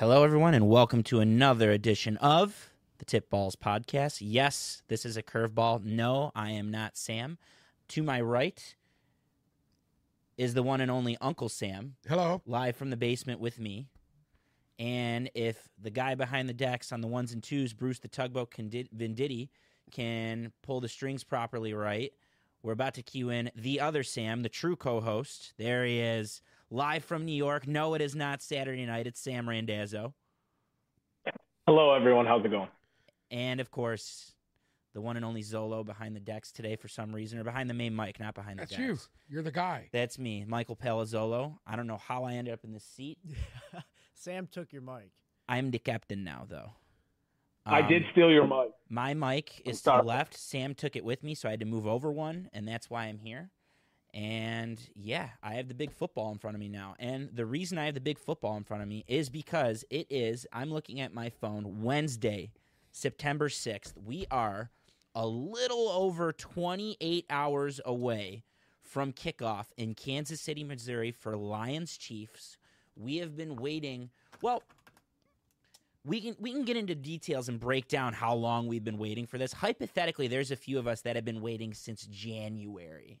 Hello, everyone, and welcome to another edition of the Tip Balls podcast. Yes, this is a curveball. No, I am not Sam. To my right is the one and only Uncle Sam, Hello. live from the basement with me. And if the guy behind the decks on the ones and twos, Bruce the Tugboat Venditti, can pull the strings properly right, we're about to cue in the other Sam, the true co host. There he is, live from New York. No, it is not Saturday night. It's Sam Randazzo. Hello, everyone. How's it going? And of course, the one and only Zolo behind the decks today for some reason, or behind the main mic, not behind the That's decks. you. You're the guy. That's me, Michael Palazzolo. I don't know how I ended up in this seat. Sam took your mic. I'm the captain now, though. I Um, did steal your mic. My mic is to the sorry. left. Sam took it with me, so I had to move over one, and that's why I'm here. And yeah, I have the big football in front of me now. And the reason I have the big football in front of me is because it is, I'm looking at my phone, Wednesday, September 6th. We are a little over 28 hours away from kickoff in Kansas City, Missouri for Lions Chiefs. We have been waiting, well, we can we can get into details and break down how long we've been waiting for this. Hypothetically, there's a few of us that have been waiting since January.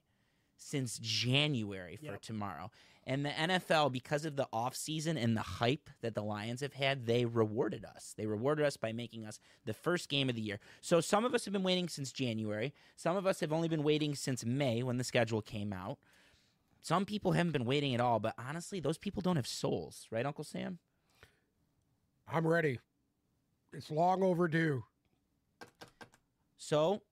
Since January for Yep. tomorrow. And the NFL, because of the offseason and the hype that the Lions have had, they rewarded us. They rewarded us by making us the first game of the year. So some of us have been waiting since January. Some of us have only been waiting since May when the schedule came out. Some people haven't been waiting at all, but honestly, those people don't have souls, right, Uncle Sam? I'm ready. It's long overdue. So,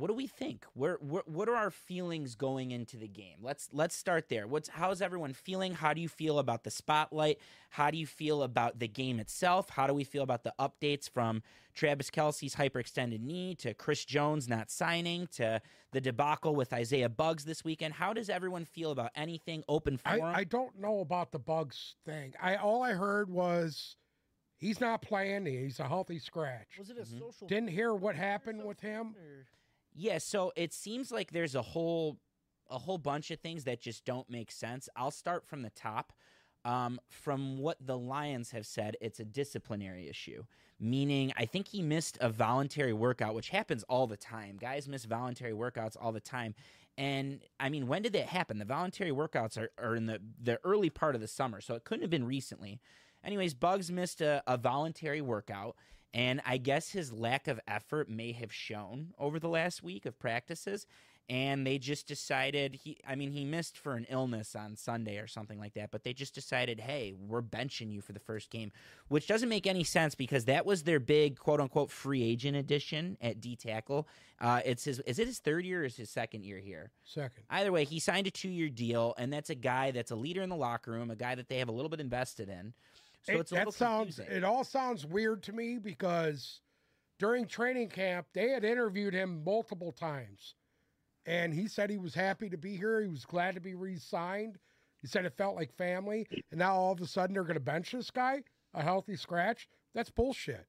what do we think? Where, where, what are our feelings going into the game? Let's let's start there. What's how's everyone feeling? How do you feel about the spotlight? How do you feel about the game itself? How do we feel about the updates from Travis Kelce's hyperextended knee to Chris Jones not signing to the debacle with Isaiah Buggs this weekend? How does everyone feel about anything open I, forum? I don't know about the bugs thing. I all I heard was he's not playing. He's a healthy scratch. Was it a Mhm. social? Didn't hear what happened with him. or- Yeah, so it seems like there's a whole a whole bunch of things that just don't make sense. I'll start from the top. Um, from what the Lions have said, it's a disciplinary issue. Meaning, I think he missed a voluntary workout, which happens all the time. Guys miss voluntary workouts all the time. And I mean, when did that happen? The voluntary workouts are, are in the, the early part of the summer, so it couldn't have been recently. Anyways, Buggs missed a, a voluntary workout, and I guess his lack of effort may have shown over the last week of practices. And they just decided he, I mean, he missed for an illness on Sunday or something like that, but they just decided, hey, we're benching you for the first game, which doesn't make any sense because that was their big quote unquote free agent addition at D tackle. Uh, it's his, is it his third year or is his second year here? Second. Either way, he signed a two year deal, and that's a guy that's a leader in the locker room, a guy that they have a little bit invested in. So It- it's a little that sounds. confusing. It all sounds weird to me because during training camp they had interviewed him multiple times, and he said he was happy to be here. He was glad to be re-signed. He said it felt like family, and now all of a sudden they're going to bench this guy, a healthy scratch. That's bullshit.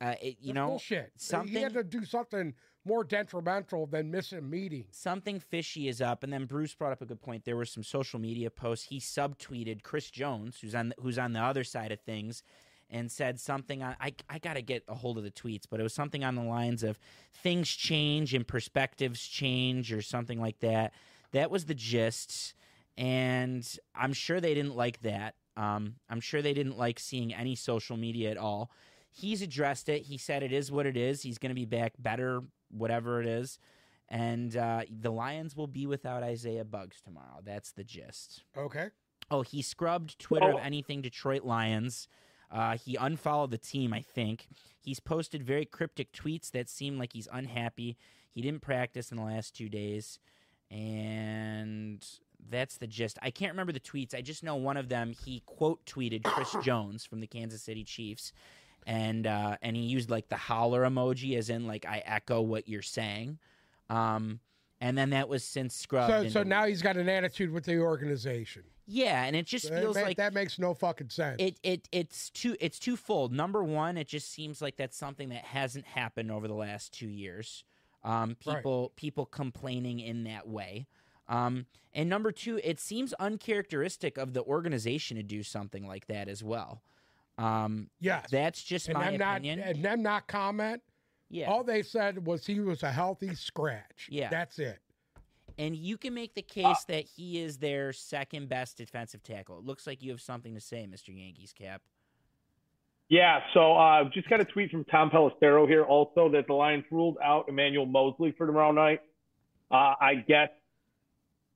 Uh, it, you That's know, bullshit. something- he had to do something more detrimental than missing meetings. something fishy is up. And then Bruce brought up a good point. There were some social media posts. He subtweeted Chris Jones, who's on the, who's on the other side of things, and said something. On, I I got to get a hold of the tweets, but it was something on the lines of things change and perspectives change, or something like that. That was the gist, and I'm sure they didn't like that. Um, I'm sure they didn't like seeing any social media at all. He's addressed it. He said it is what it is. He's going to be back better, whatever it is. And uh, the Lions will be without Isaiah Buggs tomorrow. That's the gist. Okay. Oh, he scrubbed Twitter of Oh. anything Detroit Lions. Uh, he unfollowed the team, I think. He's posted very cryptic tweets that seem like he's unhappy. He didn't practice in the last two days. And that's the gist. I can't remember the tweets. I just know one of them, he quote tweeted Chris Jones from the Kansas City Chiefs. And uh, and he used like the holler emoji, as in like I echo what you're saying. Um, and then that was since scrubbed. So, so now he's got an attitude with the organization. yeah, and it just feels like that makes no fucking sense. it it it's too it's twofold. Number one, it just seems like that's something that hasn't happened over the last two years. Um, Right. people people complaining in that way. Um, and number two, it seems uncharacteristic of the organization to do something like that as well. Um, Yes. that's just and my them not opinion. and them not comment. yeah. All they said was he was a healthy scratch. Yeah. That's it. And you can make the case that he is their second best defensive tackle. It looks like you have something to say, Mr. Yankees cap. Yeah, so I uh, just got a tweet from Tom Pelissero here also that the Lions ruled out Emmanuel Moseley for tomorrow night. Uh, I guess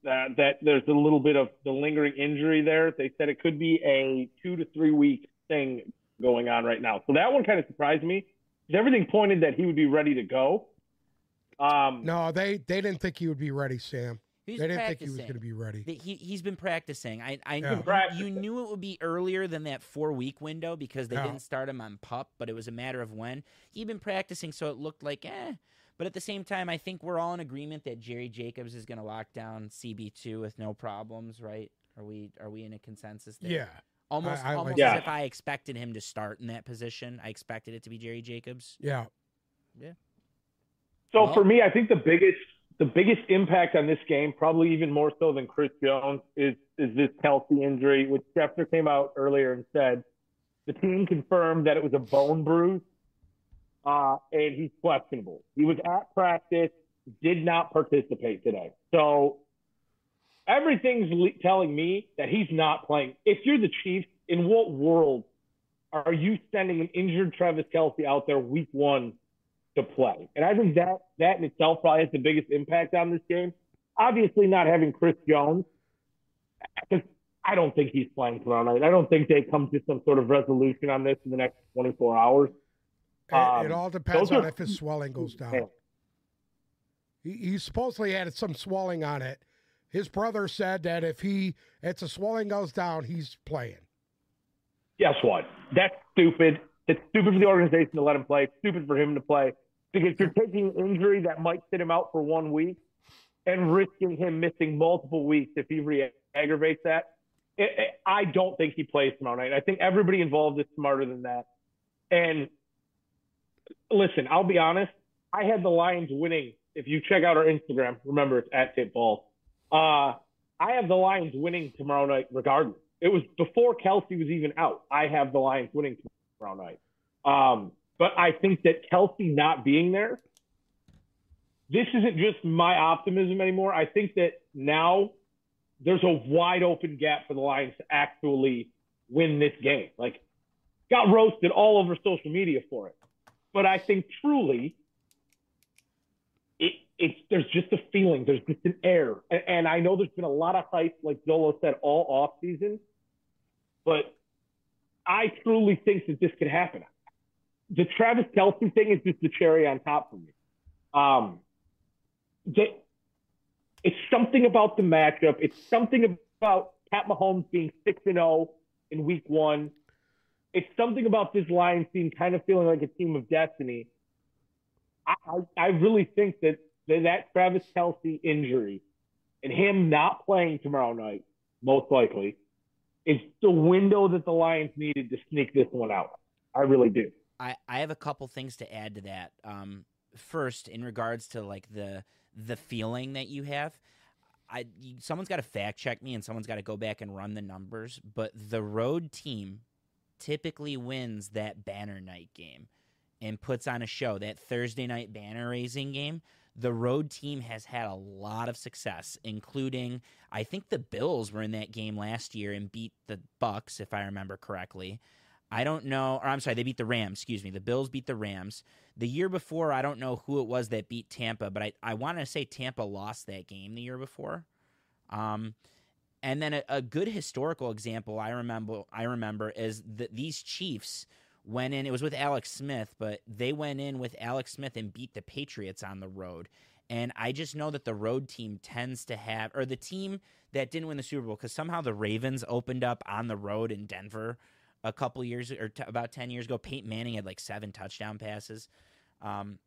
that, that there's a little bit of the lingering injury there. They said it could be a two to three week thing going on right now. So that one kind of surprised me. 'cause Everything pointed that he would be ready to go. Um, No, they they didn't think he would be ready, Sam. They didn't think he was going to be ready. He he's been practicing. I I Yeah. you- Practicing. you knew it would be earlier than that four week window because they Yeah. didn't start him on pup, but it was a matter of when he'd been practicing, so it looked like eh. But at the same time, I think we're all in agreement that Jerry Jacobs is going to lock down CB two with no problems, right? Are we are we in a consensus there? Yeah. Almost I like almost that. as if I expected him to start in that position. I expected it to be Jerry Jacobs. Yeah, yeah. So Well- for me, I think the biggest the biggest impact on this game, probably even more so than Chris Jones, is is this Kelce injury, which Schefter came out earlier and said the team confirmed that it was a bone bruise, uh, and he's questionable. He was at practice, did not participate today. So everything's le- telling me that he's not playing. If you're the Chiefs, in what world are you sending an injured Travis Kelce out there week one to play. And I think that that in itself probably has the biggest impact on this game. Obviously, not having Chris Jones, because I don't think he's playing tomorrow night. I don't think they come to some sort of resolution on this in the next 24 hours. It, Um, it all depends on are- if his swelling goes down. He, he supposedly had some swelling on it. His brother said that if he it's a swelling goes down, he's playing. Guess what? That's stupid. It's stupid for the organization to let him play. It's stupid for him to play because you're taking an injury that might sit him out for one week and risking him missing multiple weeks if he re-aggravates that. It, it- I don't think he plays tomorrow night. I think everybody involved is smarter than that. And listen, I'll be honest. I had the Lions winning. If you check out our Instagram, remember it's at Tip Ball. Uh, I have the Lions winning tomorrow night, regardless. It was before Kelce was even out. I have the Lions winning tomorrow night. Um, but I think that Kelce not being there, this isn't just my optimism anymore. I think that now there's a wide open gap for the Lions to actually win this game. Like, got roasted all over social media for it. But I think truly, it's there's just a feeling, there's just an air, and, and I know there's been a lot of hype, like Zolo said, all off season. But I truly think that this could happen. The Travis Kelce thing is just the cherry on top for me. Um, that it's something about the matchup. It's something about Pat Mahomes being six and zero in Week One. It's something about this Lions team kind of feeling like a team of destiny. I, I, I really think that, that Travis Kelce injury and him not playing tomorrow night, most likely, is the window that the Lions needed to sneak this one out. I really do. I, I have a couple things to add to that. Um, first, in regards to like the the feeling that you have, I someone's got to fact check me and someone's got to go back and run the numbers. But the road team typically wins that banner night game and puts on a show. That Thursday night banner raising game, the road team has had a lot of success, including I think the Bills were in that game last year and beat the Bucks, if I remember correctly. I don't know, or I'm sorry, they beat the Rams. Excuse me, the Bills beat the Rams. The year before, I don't know who it was that beat Tampa, but I, I want to say Tampa lost that game the year before. Um, and then a, a good historical example I remember I remember is that these Chiefs went in. It was with Alex Smith, but they went in with Alex Smith and beat the Patriots on the road. And I just know that the road team tends to have, or the team that didn't win the Super Bowl, because somehow the Ravens opened up on the road in Denver a couple years or t- about 10 years ago. Peyton Manning had like seven touchdown passes. Um,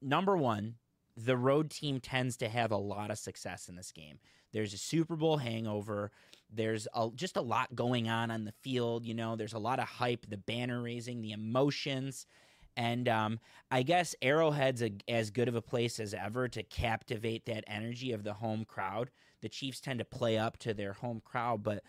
number one, the road team tends to have a lot of success in this game. There's a Super Bowl hangover. There's a, just a lot going on on the field. You know, there's a lot of hype, the banner raising, the emotions. And um, I guess Arrowhead's a, as good of a place as ever to captivate that energy of the home crowd. The Chiefs tend to play up to their home crowd, but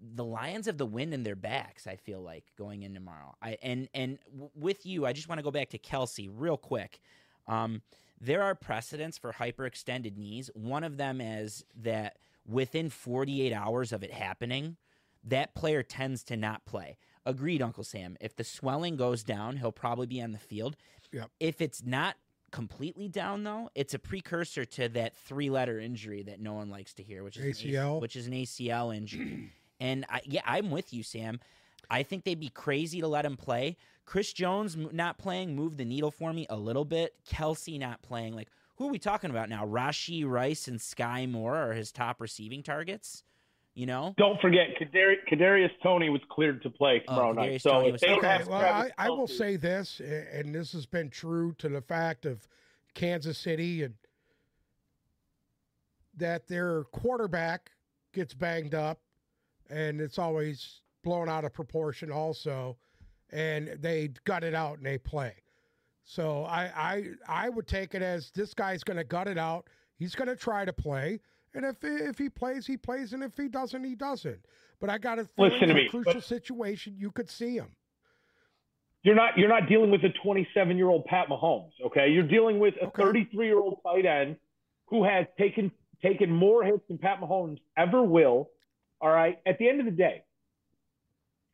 the Lions have the wind in their backs. I feel like going in tomorrow. I and and with you, I just want to go back to Kelce real quick. Um, there are precedents for hyperextended knees. One of them is that within 48 hours of it happening, that player tends to not play. Agreed, Uncle Sam. If the swelling goes down, he'll probably be on the field. Yep. If it's not completely down though, it's a precursor to that three-letter injury that no one likes to hear, which is An ACL, which is an ACL injury. and I, yeah, I'm with you, Sam. I think they'd be crazy to let him play. Chris Jones not playing moved the needle for me a little bit. Kelce not playing, like who are we talking about now? Rashee Rice and Skyy Moore are his top receiving targets. You know, don't forget Kadari- Kadarius Toney was cleared to play oh, tomorrow oh, night. So if they okay, well, I, I, will say this, and this has been true to the fact of Kansas City and that their quarterback gets banged up, and it's always blown out of proportion, also, and they gut it out and they play. So I I I would take it as this guy's going to gut it out. He's going to try to play and if if he plays, he plays, and if he doesn't, he doesn't. But I got a Listen to me, crucial situation. You could see him. You're not you're not dealing with a 27 year old Pat Mahomes. Okay, you're dealing with a 33 year old tight end who has taken taken more hits than Pat Mahomes ever will. All right. At the end of the day,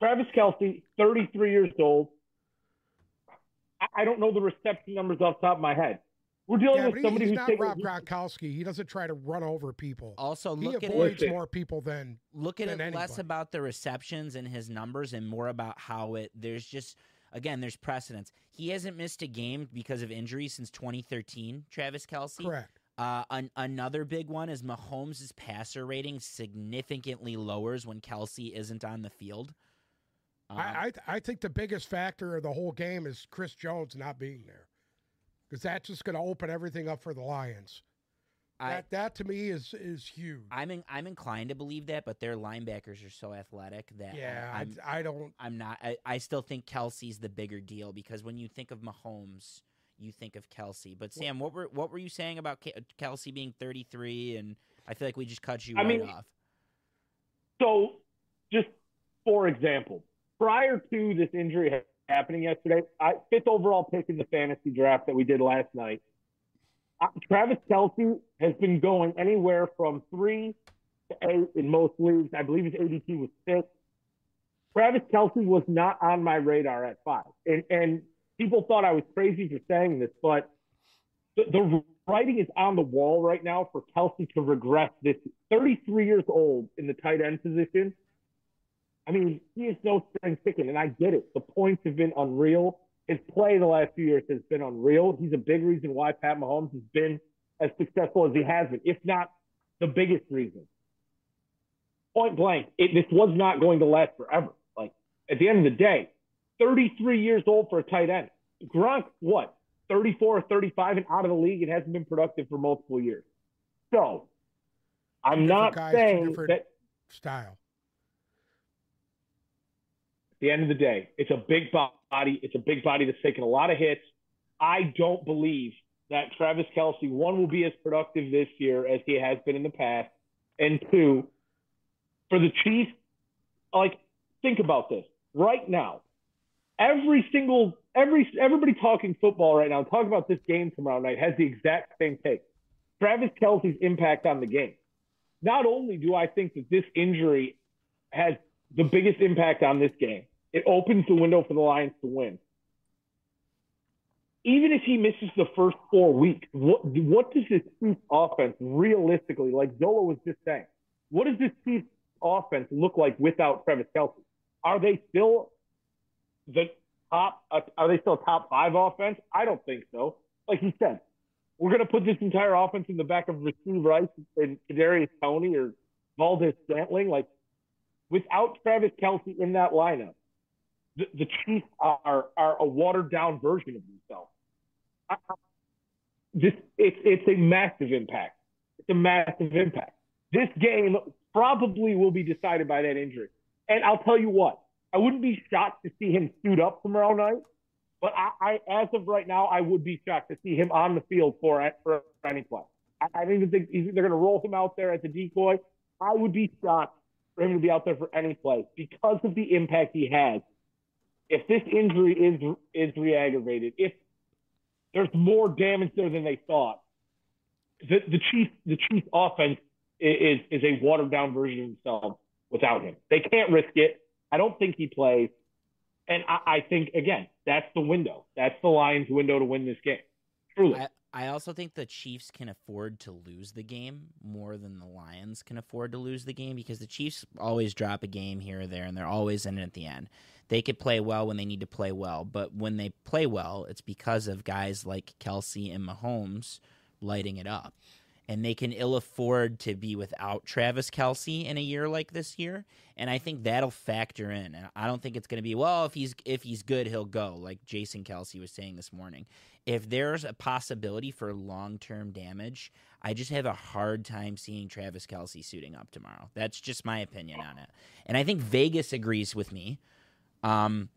Travis Kelce, 33 years old. I, I don't know the reception numbers off the top of my head. We're dealing yeah, with somebody he's who's not taking, Rob Gronkowski. He doesn't try to run over people. Also, he look avoids at more people than look at than it anybody. less about the receptions and his numbers and more about how it. There's just again, there's precedence. He hasn't missed a game because of injury since 2013. Travis Kelce, correct. Uh, an, another big one is Mahomes' passer rating significantly lowers when Kelce isn't on the field. Um, I, I I think the biggest factor of the whole game is Chris Jones not being there because that's just going to open everything up for the Lions. I, that that to me is is huge. I'm in, I'm inclined to believe that, but their linebackers are so athletic that yeah, I'm, I, I don't. I'm not. I, I still think Kelce's the bigger deal because when you think of Mahomes, you think of Kelce. But Sam, what were what were you saying about Kelce being 33? And I feel like we just cut you I right mean, off. So, just for example, prior to this injury happening yesterday. I, fifth overall pick in the fantasy draft that we did last night. Uh, Travis Kelce has been going anywhere from three to eight in most leagues. I believe his ADP was six. Travis Kelce was not on my radar at five. And, and people thought I was crazy for saying this, but the, the writing is on the wall right now for Kelce to regress this 33 years old in the tight end position I mean, he is no spring chicken, and I get it. The points have been unreal. His play the last few years has been unreal. He's a big reason why Pat Mahomes has been as successful as he has been, if not the biggest reason. Point blank, it, this was not going to last forever. Like at the end of the day, 33 years old for a tight end. Gronk, what, 34 or 35 and out of the league and hasn't been productive for multiple years. So I'm not guys, saying that style the end of the day, it's a big body. It's a big body that's taken a lot of hits. I don't believe that Travis Kelce, one, will be as productive this year as he has been in the past. And two, for the Chiefs, like, think about this. Right now, every single, every, everybody talking football right now, talking about this game tomorrow night, has the exact same take. Travis Kelce's impact on the game. Not only do I think that this injury has the biggest impact on this game, it opens the window for the Lions to win. Even if he misses the first four weeks, what what does this Chiefs offense realistically, like Zolo was just saying, what does this Chiefs offense look like without Travis Kelce? Are they still the top? Uh, are they still top five offense? I don't think so. Like he said, we're going to put this entire offense in the back of Rashee Rice and Kadarius Toney or Valdez Scantling. Like without Travis Kelce in that lineup, the, Chiefs are are a watered down version of themselves. this it's it's a massive impact. It's a massive impact. This game probably will be decided by that injury. And I'll tell you what, I wouldn't be shocked to see him suit up tomorrow night. But I, I as of right now, I would be shocked to see him on the field for for any play. I, I think they're going to roll him out there as a decoy. I would be shocked for him to be out there for any play because of the impact he has. If this injury is is re-aggravated, if there's more damage there than they thought, the the Chiefs the Chiefs offense is is a watered down version of themselves without him. They can't risk it. I don't think he plays. And I, I think again, that's the window. That's the Lions' window to win this game. Truly. I, I also think the Chiefs can afford to lose the game more than the Lions can afford to lose the game because the Chiefs always drop a game here or there and they're always in it at the end. They could play well when they need to play well, but when they play well, it's because of guys like Kelce and Mahomes lighting it up and they can ill afford to be without Travis Kelce in a year like this year. And I think that'll factor in. And I don't think it's going to be well if he's if he's good he'll go like Jason Kelce was saying this morning. If there's a possibility for long term damage, I just have a hard time seeing Travis Kelce suiting up tomorrow. That's just my opinion on it. And I think Vegas agrees with me. Um,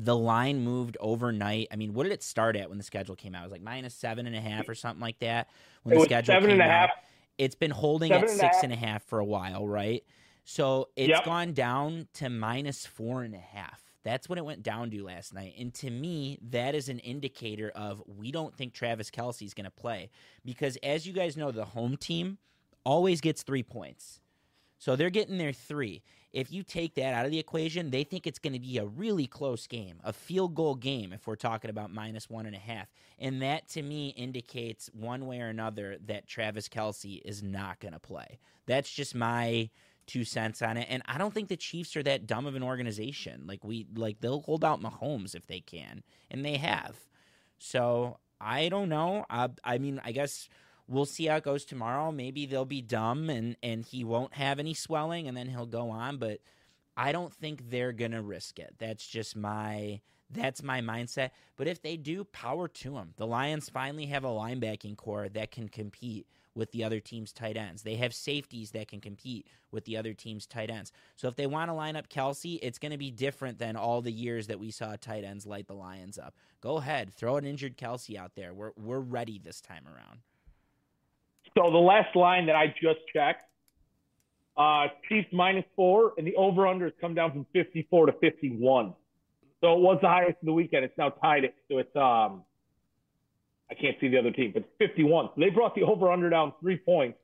the line moved overnight. I mean, what did it start at when the schedule came out? It was like minus seven and a half or something like that. When it the schedule seven came and a half. out, it's been holding Seven at and six half. and a half for a while, right? So it's Yep. gone down to minus four and a half. That's what it went down to last night. And to me, that is an indicator of we don't think Travis Kelce is going to play. Because as you guys know, the home team always gets three points. So they're getting their three. If you take that out of the equation, they think it's going to be a really close game, a field goal game, if we're talking about minus one and a half. And that to me indicates one way or another that Travis Kelce is not going to play. That's just my two cents on it. And I don't think the Chiefs are that dumb of an organization. Like we like they'll hold out Mahomes if they can, and they have. So I don't know. I, I mean, I guess we'll see how it goes tomorrow. Maybe they'll be dumb and and he won't have any swelling, and then he'll go on. But I don't think they're gonna risk it. That's just my that's my mindset. But if they do, power to them. The Lions finally have a linebacking core that can compete with the other team's tight ends. They have safeties that can compete with the other team's tight ends. So if they want to line up Kelce, it's going to be different than all the years that we saw tight ends light the Lions up. Go ahead, throw an injured Kelce out there. We're we're ready this time around. So the last line that I just checked, uh, Chiefs minus four, and the over under has come down from 54 to 51. So it was the highest of the weekend. It's now tied it. So it's um, I can't see the other team, but 51. So they brought the over under down three points.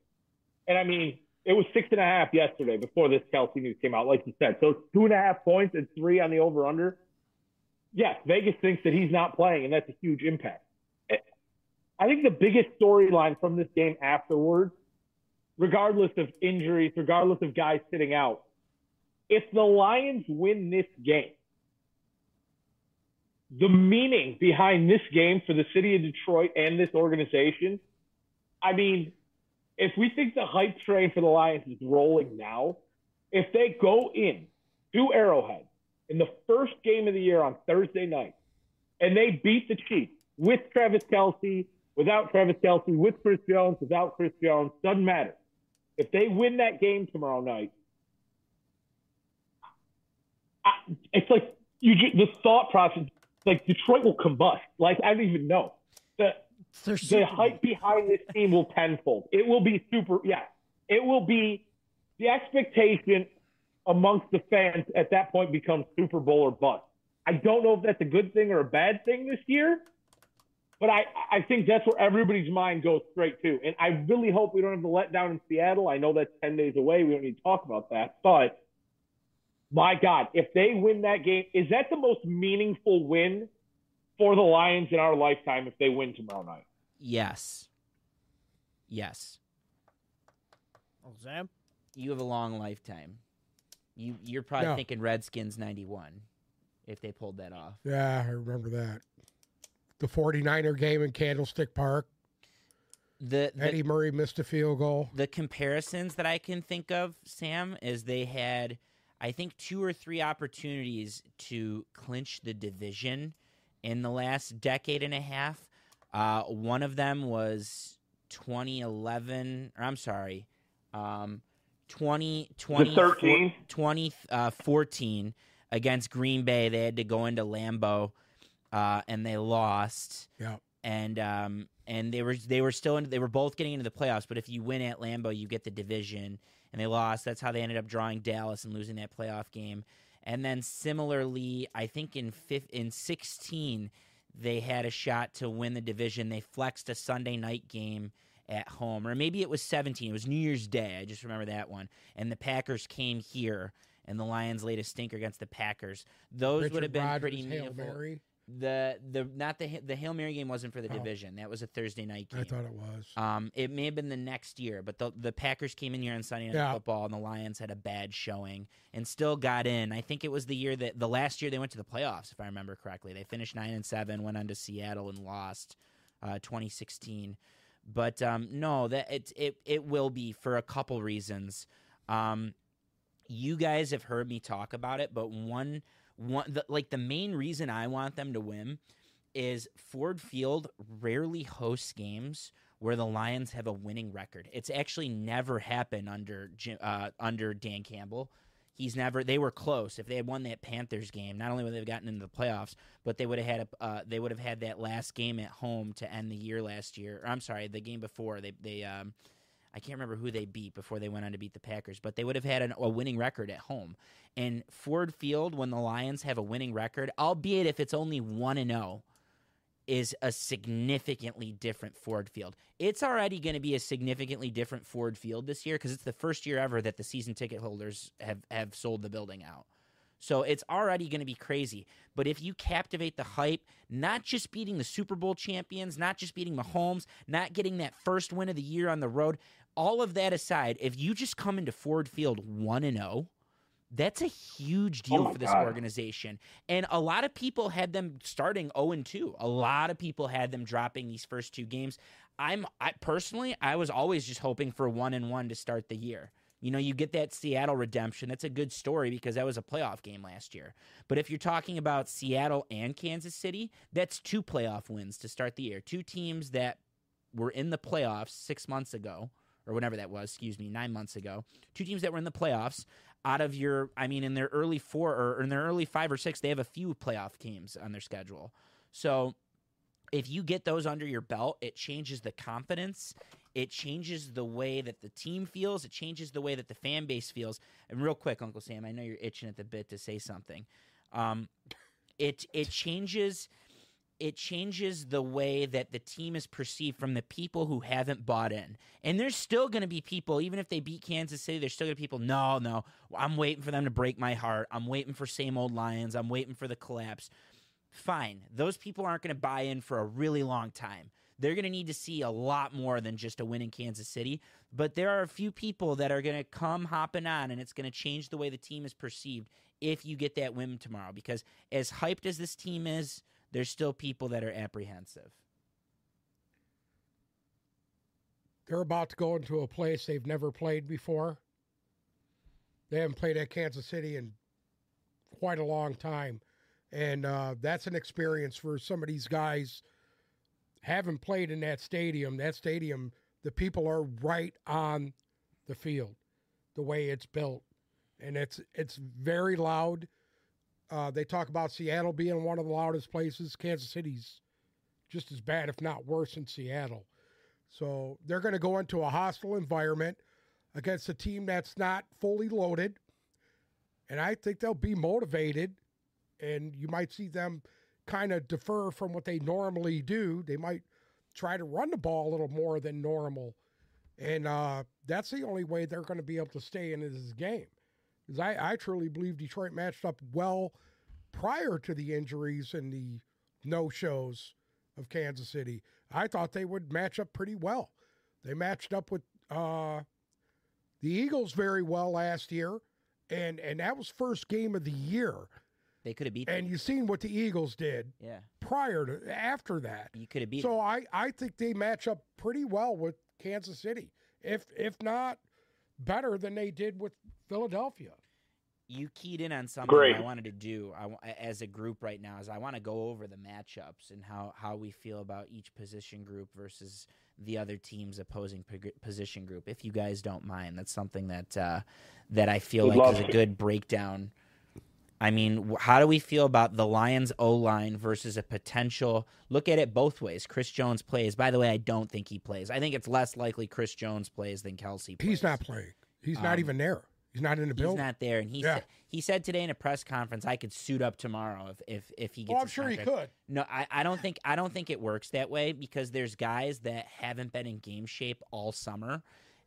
And I mean, it was six and a half yesterday before this Kelce news came out, like you said. So two and a half points and three on the over under. Yes, Vegas thinks that he's not playing, and that's a huge impact. I think the biggest storyline from this game afterwards, regardless of injuries, regardless of guys sitting out, if the Lions win this game, the meaning behind this game for the city of Detroit and this organization, I mean, if we think the hype train for the Lions is rolling now, if they go in to Arrowhead in the first game of the year on Thursday night and they beat the Chiefs with Travis Kelce, without Travis Kelce, with Chris Jones, without Chris Jones, doesn't matter. If they win that game tomorrow night, I, it's like you ju- the thought process, like Detroit will combust. Like I don't even know. The They're the hype behind this team will tenfold. It will be super. Yeah, it will be the expectation amongst the fans at that point becomes Super Bowl or bust. I don't know if that's a good thing or a bad thing this year, but I I think that's where everybody's mind goes straight to. And I really hope we don't have to let down in Seattle. I know that's ten days away. We don't need to talk about that, but. My God, if they win that game, is that the most meaningful win for the Lions in our lifetime if they win tomorrow night? Yes. Yes. Oh, Sam? You have a long lifetime. You you're probably Yeah. thinking Redskins 91 if they pulled that off. Yeah, I remember that. The 49er game in Candlestick Park. The, the Eddie Murray missed a field goal. the comparisons that I can think of, Sam, is they had, I think, two or three opportunities to clinch the division in the last decade and a half. Uh, one of them was 2011, or I'm sorry, um, 20, 20, 13? 2014 against Green Bay. They had to go into Lambeau uh, and they lost Yeah. and um, and they were they were still in, they were both getting into the playoffs. But if you win at Lambeau, you get the division, and they lost. That's how they ended up drawing Dallas and losing that playoff game. And then similarly, I think in fifth in sixteen, they had a shot to win the division. They flexed a Sunday night game at home, or maybe it was seventeen. It was New Year's Day. I just remember that one. And the Packers came here. And the Lions laid a stinker against the Packers. Those Richard would have been Rodgers, pretty meaningful. The the not the the Hail Mary game wasn't for the Oh. division. That was a Thursday night game. I thought it was. Um, it may have been the next year, but the the Packers came in here on Sunday Night Yeah. Football, and the Lions had a bad showing and still got in. I think it was the year that the last year they went to the playoffs, if I remember correctly. They finished nine and seven, went on to Seattle and lost, uh, 2016. But um, no, that it it it will be for a couple reasons. Um, you guys have heard me talk about it, but one one the, like the main reason I want them to win is Ford Field rarely hosts games where the Lions have a winning record. It's actually never happened under uh, under Dan Campbell. He's never. They were close. If they had won that Panthers game, not only would they have gotten into the playoffs, but they would have had a. Uh, they would have had that last game at home to end the year last year. Or, I'm sorry, the game before they they. Um, I can't remember who they beat before they went on to beat the Packers, but they would have had an, a winning record at home. And Ford Field, when the Lions have a winning record, albeit if it's only one and zero, is a significantly different Ford Field. It's already going to be a significantly different Ford Field this year because it's the first year ever that the season ticket holders have have sold the building out. So it's already going to be crazy. But if you captivate the hype, not just beating the Super Bowl champions, not just beating Mahomes, not getting that first win of the year on the road, all of that aside, if you just come into Ford Field 1 and 0, that's a huge Oh deal my for this God. organization. And a lot of people had them starting 0 and 2. A lot of people had them dropping these first two games. I'm I personally, I was always just hoping for 1 and 1 to start the year. You know, you get that Seattle redemption. That's a good story because that was a playoff game last year. But if you're talking about Seattle and Kansas City, that's two playoff wins to start the year. Two teams that were in the playoffs six months ago, or whenever that was, excuse me, nine months ago. Two teams that were in the playoffs out of your, I mean, in their early four or in their early five or six, they have a few playoff games on their schedule. So if you get those under your belt, it changes the confidence. It changes the way that the team feels. It changes the way that the fan base feels. And real quick, Uncle Sam, I know you're itching at the bit to say something. Um, it it changes it changes the way that the team is perceived from the people who haven't bought in. And there's still going to be people, even if they beat Kansas City, there's still going to be people, no, no, I'm waiting for them to break my heart. I'm waiting for same old Lions. I'm waiting for the collapse. Fine. Those people aren't going to buy in for a really long time. They're going to need to see a lot more than just a win in Kansas City. But there are a few people that are going to come hopping on, and it's going to change the way the team is perceived if you get that win tomorrow. Because as hyped as this team is, there's still people that are apprehensive. They're about to go into a place they've never played before. They haven't played at Kansas City in quite a long time. And uh, that's an experience for some of these guys haven't played in that stadium. That stadium, the people are right on the field, the way it's built. And it's it's very loud. Uh, they talk about Seattle being one of the loudest places. Kansas City's just as bad, if not worse, than Seattle. So they're going to go into a hostile environment against a team that's not fully loaded. And I think they'll be motivated. And you might see them kind of defer from what they normally do. They might try to run the ball a little more than normal. And uh, that's the only way they're going to be able to stay in this game. Because I, I truly believe Detroit matched up well prior to the injuries and the no shows of Kansas City. I thought they would match up pretty well. They matched up with uh, the Eagles very well last year, and and that was first game of the year. They could have beat And them. you seen what the Eagles did Yeah, prior to after that. you could have beat So them. I I think they match up pretty well with Kansas City, if if not better than they did with Philadelphia. You keyed in on something Great. I wanted to do I, as a group right now. Is I want to go over the matchups and how how we feel about each position group versus the other team's opposing position group. If you guys don't mind, that's something that uh, that I feel Would like love is a good breakdown I mean, how do we feel about the Lions O line versus a potential? Look at it both ways. Chris Jones plays. By the way, I don't think he plays. I think it's less likely Chris Jones plays than Kelce. Plays. He's not playing. He's not Um, even there. He's not in the He's not there, and he Yeah. said, he said today in a press conference, "I could suit up tomorrow if if if he gets." oh, I'm sure he could. No, I, I don't think I don't think it works that way because there's guys that haven't been in game shape all summer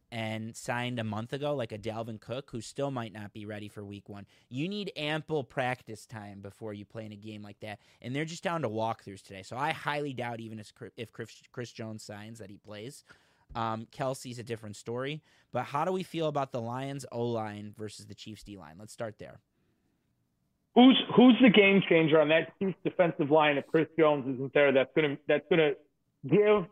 and signed a month ago, like a Dalvin Cook, who still might not be ready for week one. You need ample practice time before you play in a game like that, and they're just down to walkthroughs today. So I highly doubt even if Chris- if Chris, Chris Jones signs that he plays. Um, Kelce's a different story, but how do we feel about the Lions O line versus the Chiefs D line? Let's start there. Who's who's the game changer on that Chiefs defensive line if Chris Jones isn't there? That's gonna that's gonna give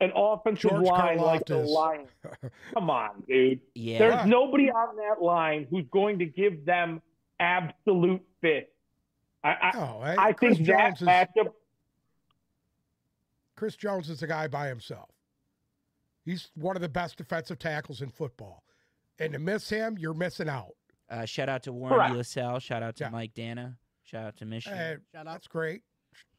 an offensive George line like the Karlaftis. Lions. Come on, dude. Yeah, There's nobody on that line who's going to give them absolute fit. I I, Oh, I, I Chris think that Jones is matchup. Chris Jones is a guy by himself. He's one of the best defensive tackles in football, and to miss him, you're missing out. Uh, shout out to Warren Correct. DeLaSalle. Shout out to Yeah. Mike Danna. Shout out to Michigan. Uh, Shout out. that's great.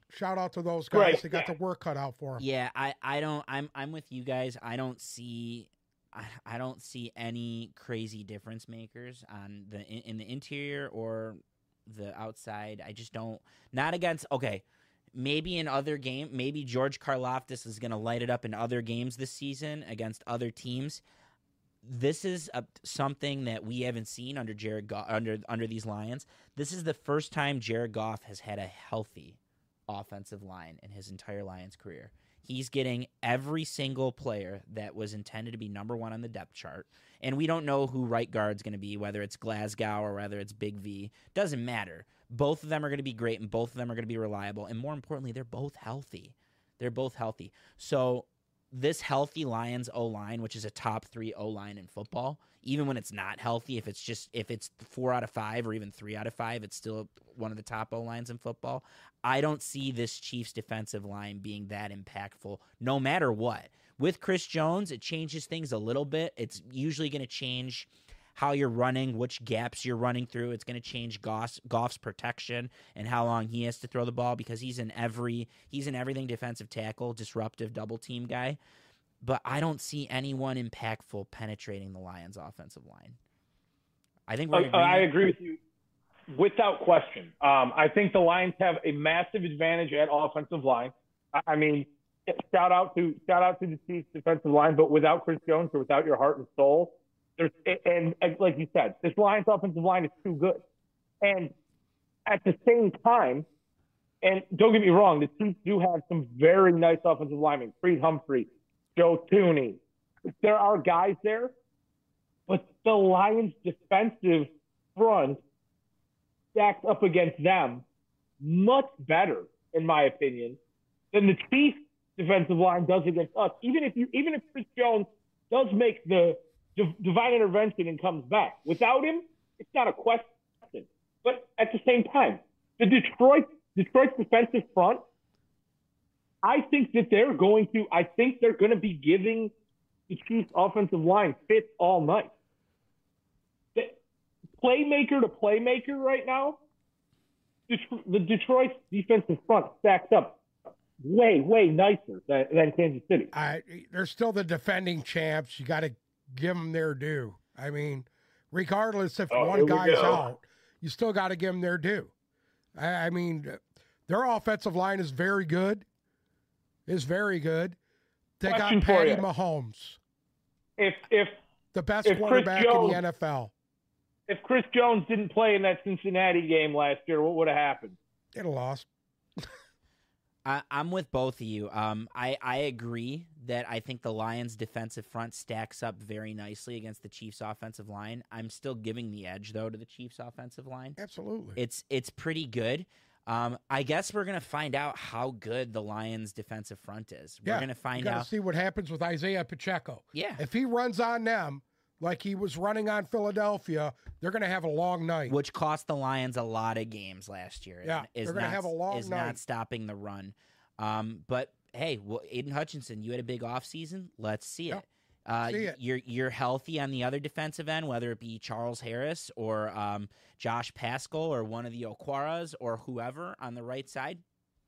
Shout out to those guys. Right, They got yeah. the work cut out for them. yeah, I, I don't. I'm I'm with you guys. I don't see. I, I don't see any crazy difference makers on the in, in the interior or the outside. I just don't. Not against. Okay, maybe in other game. Maybe George Karlaftis is going to light it up in other games this season against other teams. This is a, something that we haven't seen under Jared Goff, under under these Lions. This is the first time Jared Goff has had a healthy offensive line in his entire Lions career. He's getting every single player that was intended to be number one on the depth chart. And we don't know who right guard's going to be, whether it's Glasgow or whether it's Big V. Doesn't matter. Both of them are going to be great and both of them are going to be reliable. And more importantly, they're both healthy. They're both healthy. So this healthy Lions O line, which is a top three O line in football, even when it's not healthy, if it's just if it's four out of five or even three out of five, it's still one of the top O lines in football. I don't see this Chiefs defensive line being that impactful no matter what. With Chris Jones, it changes things a little bit. It's usually going to change how you're running, which gaps you're running through. It's going to change Goff's, Goff's protection and how long he has to throw the ball because he's in every he's in everything defensive tackle, disruptive double team guy. But I don't see anyone impactful penetrating the Lions' offensive line. I think we're. Uh, I agree with you without question. Um, I think the Lions have a massive advantage at offensive line. I, I mean, shout out to shout out to the Chiefs defensive line, but without Chris Jones or without your heart and soul, there's and, and like you said, this Lions offensive line is too good. And at the same time, and don't get me wrong, the Chiefs do have some very nice offensive linemen. Creed Humphrey, Joe Thuney. There are guys there, but the Lions' defensive front stacked up against them much better, in my opinion, than the Chiefs' defensive line does against us. Even if you, even if Chris Jones does make the div- divine intervention and comes back, without him, it's not a question. But at the same time, the Detroit Detroit's defensive front, I think that they're going to. I think they're going to be giving the Chiefs' offensive line fits all night. The playmaker to playmaker right now, the Detroit defensive front stacks up way, way nicer than, than Kansas City. I, they're still the defending champs. You got to give them their due. I mean, regardless if Oh, one guy's out, you still got to give them their due. I, I mean, their offensive line is very good. Is very good. They Question got Patty. Mahomes, If if the best If quarterback in the NFL. if Chris Jones didn't play in that Cincinnati game last year, what would have happened? They'd have lost. I, I'm with both of you. Um, I, I agree that I think the Lions' defensive front stacks up very nicely against the Chiefs' offensive line. I'm still giving the edge though to the Chiefs' offensive line. Absolutely. It's it's pretty good. Um, I guess we're gonna find out how good the Lions' defensive front is. We're yeah, gonna find out. see what happens with Isaiah Pacheco. Yeah, If he runs on them like he was running on Philadelphia, they're going to have a long night. which cost the Lions a lot of games last year. Yeah, is they're gonna not- have a long is not stopping the run. Um, but hey, well, Aidan Hutchinson, you had a big offseason. Let's see it. Uh, See it. you're you're healthy on the other defensive end, whether it be Charles Harris or um, Josh Paschal or one of the Okwaras or whoever on the right side.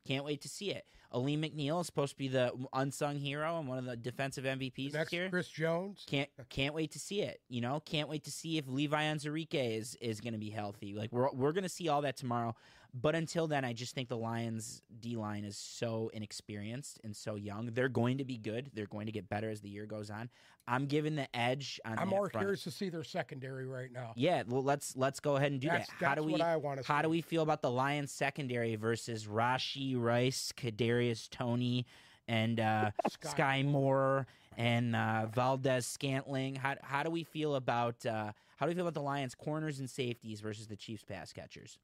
Can't wait to see it. Alim McNeill is supposed to be the unsung hero and one of the defensive MVPs Next, this year. Chris Jones. Can't can't wait to see it. You know, can't wait to see if Levi Onwuzurike is is going to be healthy. Like we're we're going to see all that tomorrow. But until then, I just think the Lions D line is so inexperienced and so young. They're going to be good. They're going to get better as the year goes on. I'm giving the edge on. I'm more front. curious to see their secondary right now. Yeah, well, let's let's go ahead and do that's that. How do we what I want to how do we feel about the Lions secondary versus Rashee Rice, Kadarius Toney, and uh, Skyy Skyy Moore and uh, Valdes-Scantling? How how do we feel about uh, how do we feel about the Lions corners and safeties versus the Chiefs pass catchers?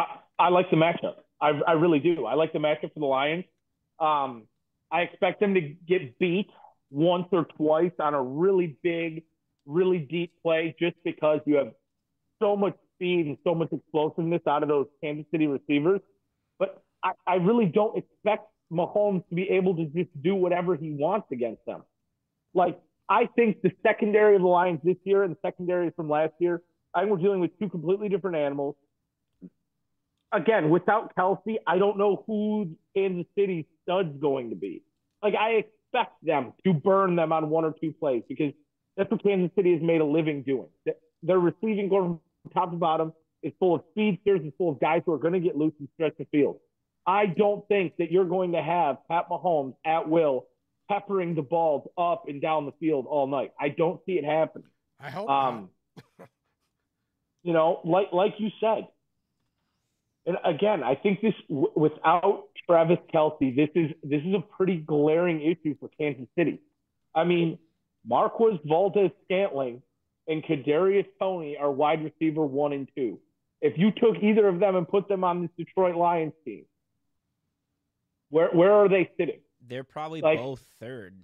I, I like the matchup. I, I really do. I like the matchup for the Lions. Um, I expect them to get beat once or twice on a really big, really deep play just because you have so much speed and so much explosiveness out of those Kansas City receivers. But I, I really don't expect Mahomes to be able to just do whatever he wants against them. Like, I think the secondary of the Lions this year and the secondary from last year, I think we're dealing with two completely different animals again, without Kelce, I don't know who Kansas City stud's going to be. Like I expect them to burn them on one or two plays because that's what Kansas City has made a living doing. Th- Their receiving going from top to bottom is full of speedsters, is full of guys who are going to get loose and stretch the field. I don't think that you're going to have Pat Mahomes at will peppering the balls up and down the field all night. I don't see it happening. I hope Um, you know, like like you said, and again, I think this w- without Travis Kelce, this is this is a pretty glaring issue for Kansas City. I mean, Marquez Valdez Scantling and Kadarius Toney are wide receiver one and two. If you took either of them and put them on this Detroit Lions team, where where are they sitting? They're probably Like- both third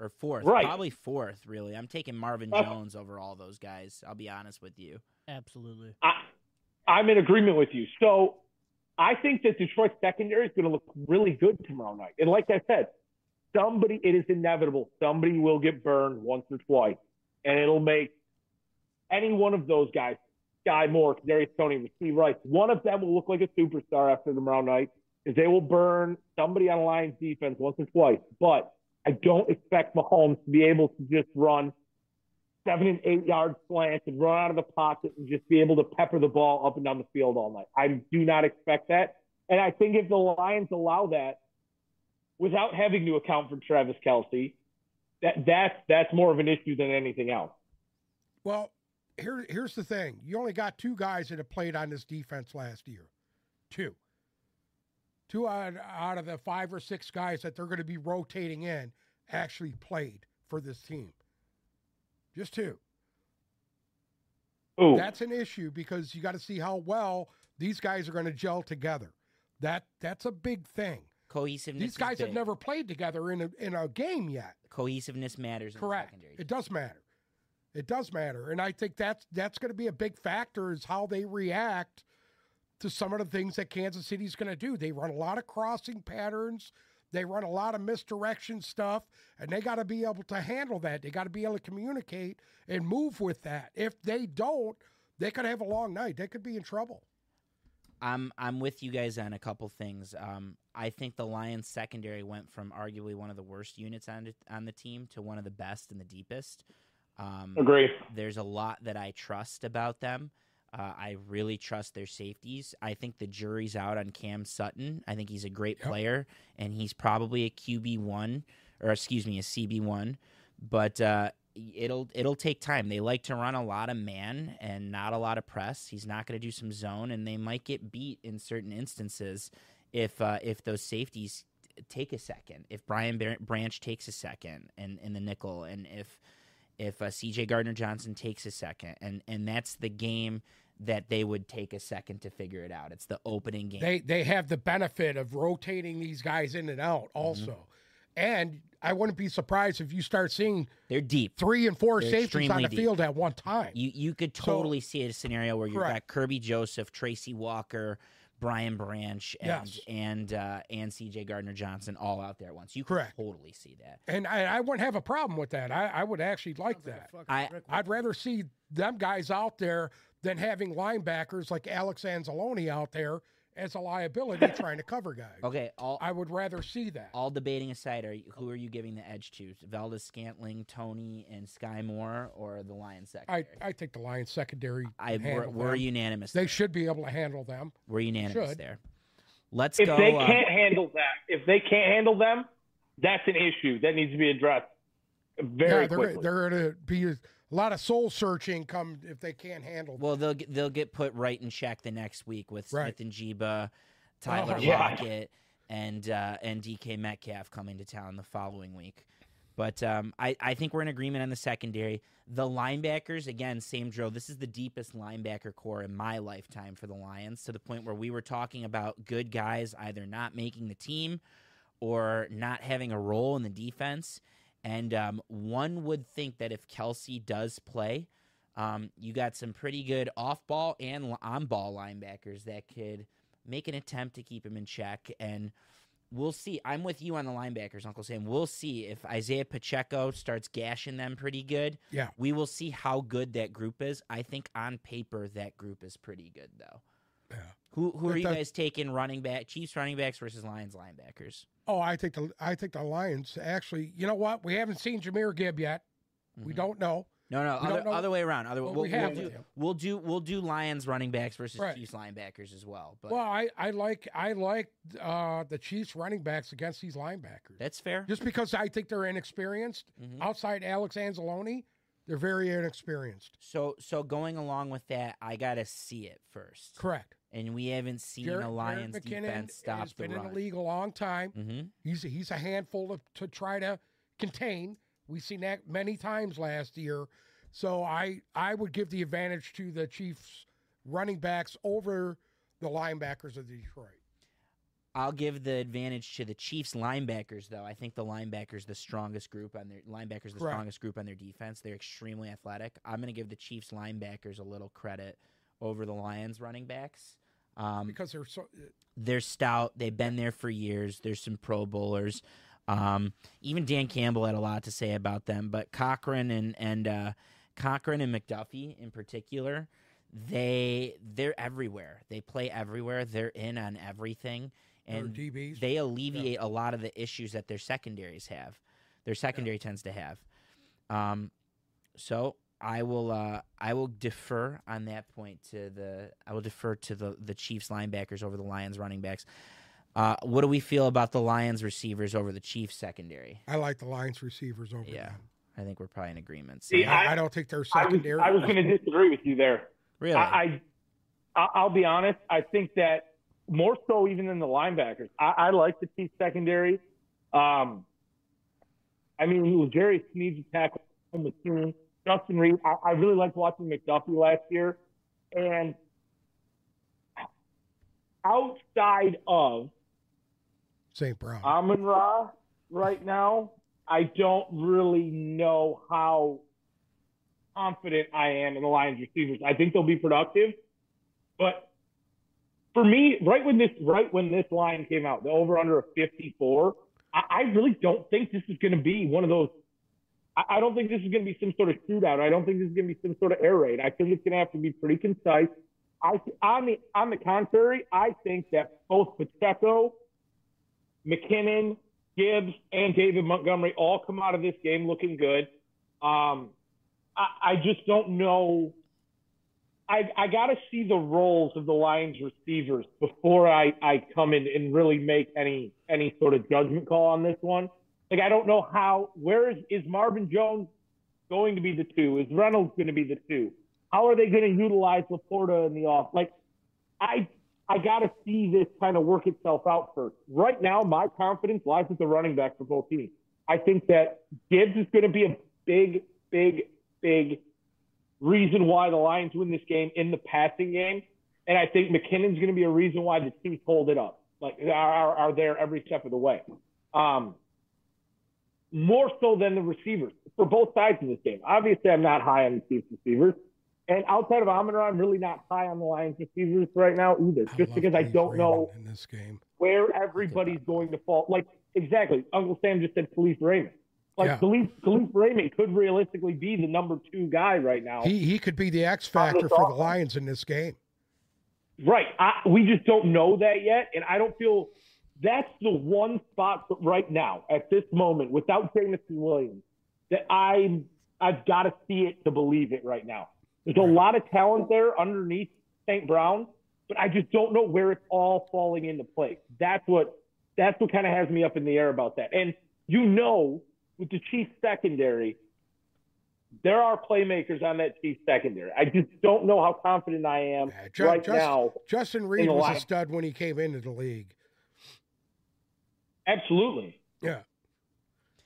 or fourth. Right. Probably fourth, really. I'm taking Marvin Jones over all those guys. I'll be honest with you. Absolutely. I, I'm in agreement with you. So I think that Detroit's secondary is going to look really good tomorrow night. And like I said, somebody, it is inevitable. Somebody will get burned once or twice, and it'll make any one of those guys, Skyy Moore, Darius Toney, Rashee Rice, one of them will look like a superstar after tomorrow night because they will burn somebody on Lions defense once or twice. But I don't expect Mahomes to be able to just run seven and eight yard slants and run out of the pocket and just be able to pepper the ball up and down the field all night. I do not expect that. And I think if the Lions allow that without having to account for Travis Kelce, that that's that's more of an issue than anything else. Well, here here's the thing. You only got two guys that have played on this defense last year. Two. Two out, out of the five or six guys that they're going to be rotating in actually played for this team. Just two. Ooh, That's an issue because you got to see how well these guys are going to gel together. That that's a big thing. Cohesiveness. These guys have never played together in a in a game yet. cohesiveness matters. In Correct. The secondary. It does matter. It does matter, and I think that's that's going to be a big factor is how they react to some of the things that Kansas City's going to do. They run a lot of crossing patterns. They run a lot of misdirection stuff, and they got to be able to handle that. They got to be able to communicate and move with that. If they don't, they could have a long night. They could be in trouble. I'm I'm with you guys on a couple things. Um, I think the Lions secondary went from arguably one of the worst units on on the team to one of the best and the deepest. Um, agree. there's a lot that I trust about them. Uh, I really trust their safeties. I think the jury's out on Cam Sutton. I think he's a great Yep. player, and he's probably a QB one, or excuse me, a CB one. But uh, it'll it'll take time. They like to run a lot of man and not a lot of press. He's not going to do some zone, and they might get beat in certain instances if uh, if those safeties take a second. If Brian Branch takes a second, and in the nickel, and if if uh, CJ Gardner Johnson takes a second, and and that's the game that they would take a second to figure it out. It's the opening game. They they have the benefit of rotating these guys in and out also. And I wouldn't be surprised if you start seeing They're deep. three and four They're safeties on the deep. field at one time. You you could So- totally see a scenario where you've got Kerby Joseph, Tracy Walker, Brian Branch and Yes. and uh, and C.J. Gardner Johnson all out there at once. You could Correct. totally see that. And I, I wouldn't have a problem with that. I, I would actually like Sounds like that. I, I'd rather see them guys out there than having linebackers like Alex Anzalone out there as a liability trying to cover guys. Okay, all I would rather see that. all debating aside, are you, who are you giving the edge to? Valdez Scantling, Toney, and Skyy Moore, or the Lions secondary? I I think the Lions secondary. I, we're, we're unanimous. They there. should be able to handle them. We're unanimous should. there. Let's If go. they uh, can't handle that, if they can't handle them, that's an issue that needs to be addressed very yeah, they're quickly. they're going to be a lot of soul searching come if they can't handle. Well, they'll get, they'll get put right in check the next week with Right. Smith-Njigba, Tyler Oh, yeah. Lockett, and uh, and DK Metcalf coming to town the following week. But um, I, I think we're in agreement on the secondary. The linebackers, again, same drill. This is the deepest linebacker corps in my lifetime for the Lions, to the point where we were talking about good guys either not making the team or not having a role in the defense. And um, one would think that if Kelce does play, um, you got some pretty good off ball and on ball linebackers that could make an attempt to keep him in check. And we'll see. I'm with you on the linebackers, Uncle Sam. We'll see if Isaiah Pacheco starts gashing them pretty good. Yeah. We will see how good that group is. I think on paper that group is pretty good though. Yeah. Who who are But you guys taking running back Chiefs running backs versus Lions linebackers? Oh, I think the I think the Lions actually. You know what? We haven't seen Jahmyr Gibb yet. We Mhm. don't know. No, no, other, know- other way around. Other Well, we'll, we have do, we'll do we'll do Lions running backs versus Right. Chiefs linebackers as well. But Well, I I like I like uh, the Chiefs running backs against these linebackers. that's fair. Just because I think they're inexperienced. Mhm. Outside Alex Anzalone, they're very inexperienced. So so going along with that, I gotta see it first. Correct. And we haven't seen Jared- a Lions Jerick McKinnon defense stop has the been run. in the league a long time. hmm He's he's a handful to, to try to contain. We've seen that many times last year. So I I would give the advantage to the Chiefs running backs over the linebackers of Detroit. I'll give the advantage to the Chiefs linebackers, though. I think the linebackers the strongest group on their linebackers the Correct. strongest group on their defense. They're extremely athletic. I'm going to give the Chiefs linebackers a little credit over the Lions running backs. Um, Because they're so they're stout. They've been there for years. There's some Pro Bowlers. Um, even Dan Campbell had a lot to say about them. But Cochran and and uh, Cochran and McDuffie in particular, they they're everywhere. They play everywhere. They're in on everything, and they alleviate a lot of the issues that their secondaries have. Their secondary tends to have. Um, so I will uh, I will defer on that point to the I will defer to the the Chiefs linebackers over the Lions running backs. Uh, what do we feel about the Lions receivers over the Chiefs secondary? I like the Lions receivers over Yeah. them. I think we're probably in agreement. See, So- I, I- I don't think their I was, secondary. I was going to disagree with you there. really, I, I, I'll be honest. I think that more so even than the linebackers. I, I like the Chiefs secondary. Um, I mean, it was L'Jarius Sneed's tackle on the team. Justin Reid. I, I really liked watching McDuffie last year, and outside of St. Brown. Amon Ra right now, I don't really know how confident I am in the Lions receivers. I think they'll be productive, but for me, right when this right when this line came out, the over under of 54, I, I really don't think this is going to be one of those. I, don't think this is going to be some sort of shootout. I don't think this is going to be some sort of air raid. I think it's going to have to be pretty concise. I on the on the contrary, I think that both Pacheco, McKinnon, Gibbs, and David Montgomery all come out of this game looking good. Um, I, I just don't know. I, I got to see the roles of the Lions receivers before I, I come in and really make any any sort of judgment call on this one. Like I don't know how. Where is is Marvin Jones going to be the two? Is Reynolds going to be the two? How are they going to utilize LaPorta in the off? Like I I got to see this kind of work itself out first. Right now, my confidence lies with the running back for both teams. I think that Gibbs is going to be a big, big, big reason why the Lions win this game in the passing game. And I think McKinnon's going to be a reason why the Chiefs hold it up, like are, are, are there every step of the way. Um, more so than the receivers for both sides of this game. Obviously, I'm not high on the Chiefs receivers. And outside of Amon, I'm really not high on the Lions receivers right now either, just love because I don't know in this game. where everybody's going to fall. Like exactly, Uncle Sam just said Kalif Raymond. Like Yeah. Kalif, Kalif Raymond could realistically be the number two guy right now. He he could be the X factor for the Lions in this game. Right. I, we just don't know that yet. And I don't feel that's the one spot right now at this moment without Jameson Williams that I I've got to see it to believe it right now. There's a lot of talent there underneath St. Brown, but I just don't know where it's all falling into place. That's what that's what kind of has me up in the air about that. And you know, with the Chiefs secondary, there are playmakers on that Chiefs secondary. I just don't know how confident I am Yeah, Ju- right just- now. Justin Reid was a stud when he came into the league. Absolutely. Yeah,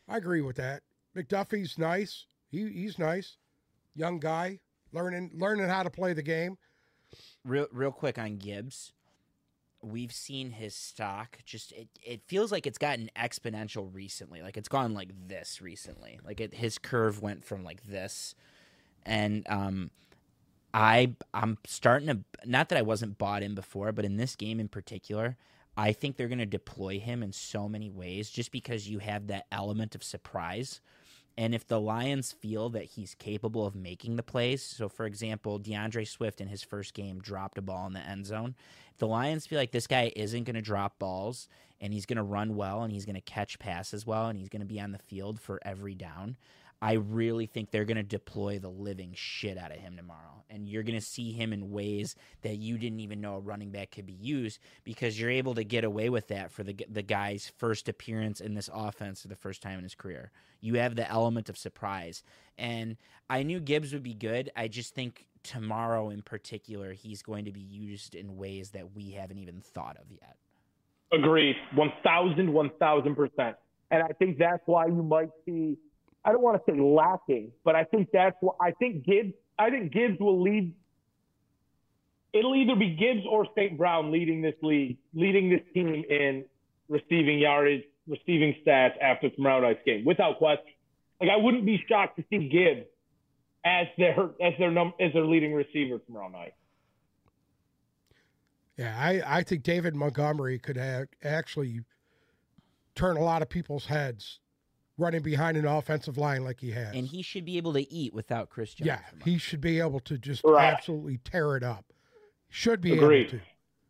I agree with that. McDuffie's nice. He he's nice, young guy, learning learning how to play the game. real real quick on Gibbs. We've seen his stock just it, it feels like it's gotten exponential recently. Like it's gone like this recently. Like it, his curve went from like this and um I I'm starting to not that I wasn't bought in before, but in this game in particular, I think they're going to deploy him in so many ways just because you have that element of surprise. And if the Lions feel that he's capable of making the plays, so for example, D'Andre Swift in his first game dropped a ball in the end zone. If the Lions feel like this guy isn't going to drop balls and he's going to run well and he's going to catch passes well and he's going to be on the field for every down, I really think they're going to deploy the living shit out of him tomorrow. And you're going to see him in ways that you didn't even know a running back could be used because you're able to get away with that for the the guy's first appearance in this offense for the first time in his career. You have the element of surprise. And I knew Gibbs would be good. I just think tomorrow in particular he's going to be used in ways that we haven't even thought of yet. Agreed. 1,000, 1,000%. And I think that's why you might see, I don't want to say lacking, but I think that's what, I think Gibbs, I think Gibbs will lead. It'll either be Gibbs or St. Brown leading this league, leading this team in receiving yardage, receiving stats after tomorrow night's game, without question. Like I wouldn't be shocked to see Gibbs as their as their num as their leading receiver tomorrow night. Yeah, I, I think David Montgomery could have actually turn a lot of people's heads running behind an offensive line like he has. And he should be able to eat without Chris Jones. yeah, he should be able to just Right. absolutely tear it up. Should be Agreed. able to.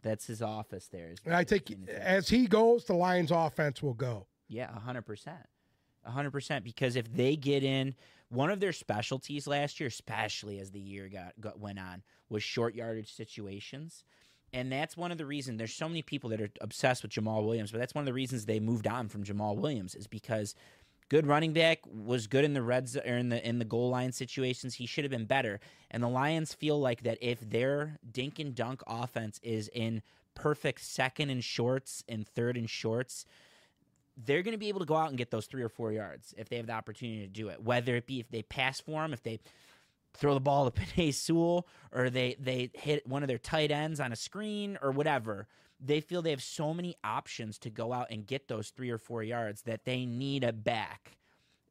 That's his office there. is And I think anything. as he goes, the Lions' offense will go. Yeah, hundred percent, hundred percent. Because if they get in, one of their specialties last year, especially as the year got, got went on, was short yardage situations, and that's one of the reasons. There's so many people that are obsessed with Jamaal Williams, but that's one of the reasons they moved on from Jamaal Williams is because good running back was good in the reds or in the in the goal line situations. He should have been better, and the Lions feel like that if their dink and dunk offense is in perfect second and shorts and third and shorts they're going to be able to go out and get those three or four yards if they have the opportunity to do it. Whether it be if they pass for him, if they throw the ball to Penei Sewell, or they they hit one of their tight ends on a screen or whatever. They feel they have so many options to go out and get those three or four yards that they need a back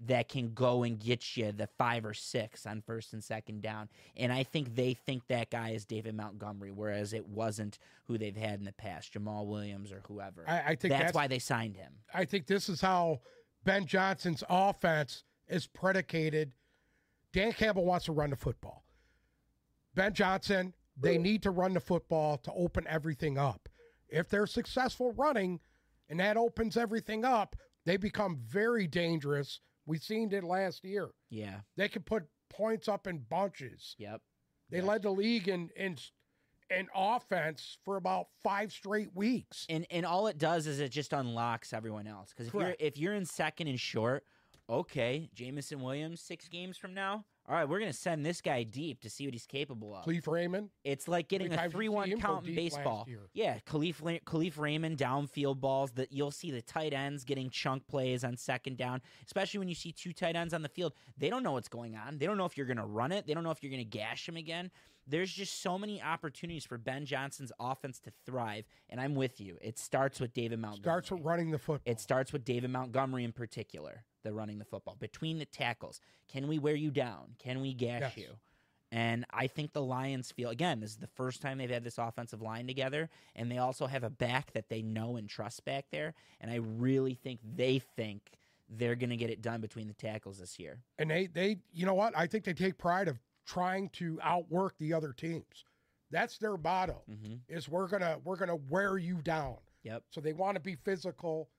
that can go and get you the five or six on first and second down. And I think they think that guy is David Montgomery, whereas it wasn't who they've had in the past, Jamaal Williams or whoever. I, I think that's, that's, why they signed him. I think this is how Ben Johnson's offense is predicated. Dan Campbell wants to run the football. Ben Johnson, they need to run the football to open everything up. If they're successful running and that opens everything up, they become very dangerous. We've seen it last year. Yeah. They can put points up in bunches. Yep. They Yes. led the league in in in offense for about five straight weeks. And and all it does is it just unlocks everyone else. Because if you're if you're in second and short, okay, Jameson Williams six games from now. All right, we're gonna send this guy deep to see what he's capable of. Cleve Raymond, It's like getting a times did you see three-one count in baseball. Yeah, Kalif Kalif Raymond downfield balls that you'll see the tight ends getting chunk plays on second down, especially when you see two tight ends on the field. They don't know what's going on. They don't know if you're gonna run it. They don't know if you're gonna gash him again. There's just so many opportunities for Ben Johnson's offense to thrive, and I'm with you. It starts with David Montgomery. It starts with running the football. It starts with David Montgomery in particular, the running the football. Between the tackles, can we wear you down? Can we gash Yes. you? And I think the Lions feel again, this is the first time they've had this offensive line together, and they also have a back that they know and trust back there. And I really think they think they're going to get it done between the tackles this year. And they, they, you know what? I think they take pride of trying to outwork the other teams. That's their motto. Mm-hmm. Is we're gonna we're gonna wear you down. Yep. So they want to be physical,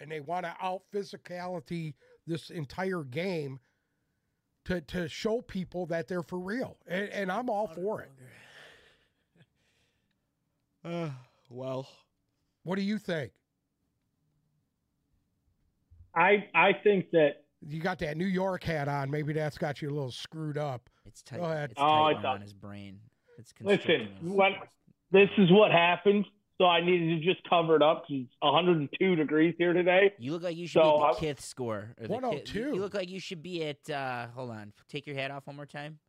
and they want to out physicality this entire game to to show people that they're for real. And, and I'm all for it. Uh, well, What do you think? I I think that You got that New York hat on. Maybe that's got you a little screwed up. It's tight. Go ahead. It's Oh, it's on up. his brain. It's Listen, constricting what this is what happened. So I needed to just cover it up because it's 102 degrees here today. You look like you should So, be I- at the Kith score. Or the Kith- you- 102. You look like you should be at. Uh, hold on. Take your hat off one more time.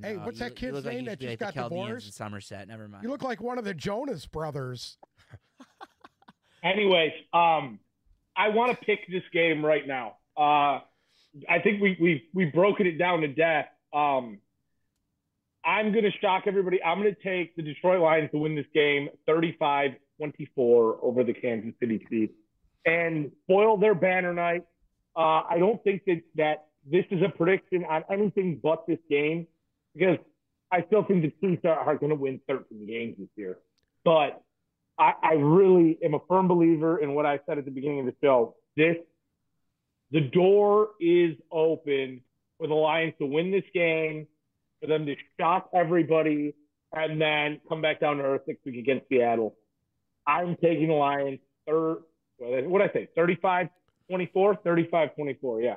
Hey, what's you that look- you kid's look like name that just like the got Chaldeans divorced? in Somerset. Never mind. You look like one of the Jonas brothers. Anyways, um, I want to pick this game right now. Uh, I think we we we broken it down to death. Um, I'm going to shock everybody. I'm going to take the Detroit Lions to win this game 35-24 over the Kansas City Chiefs and spoil their banner night. Uh, I don't think that that this is a prediction on anything but this game because I still think the Chiefs are, are going to win 13 games this year. But I, I really am a firm believer in what I said at the beginning of the show. This, the door is open for the Lions to win this game, for them to shock everybody, and then come back down to earth next week against Seattle. I'm taking the Lions third. What did I say? 35 24? 35 24, yeah.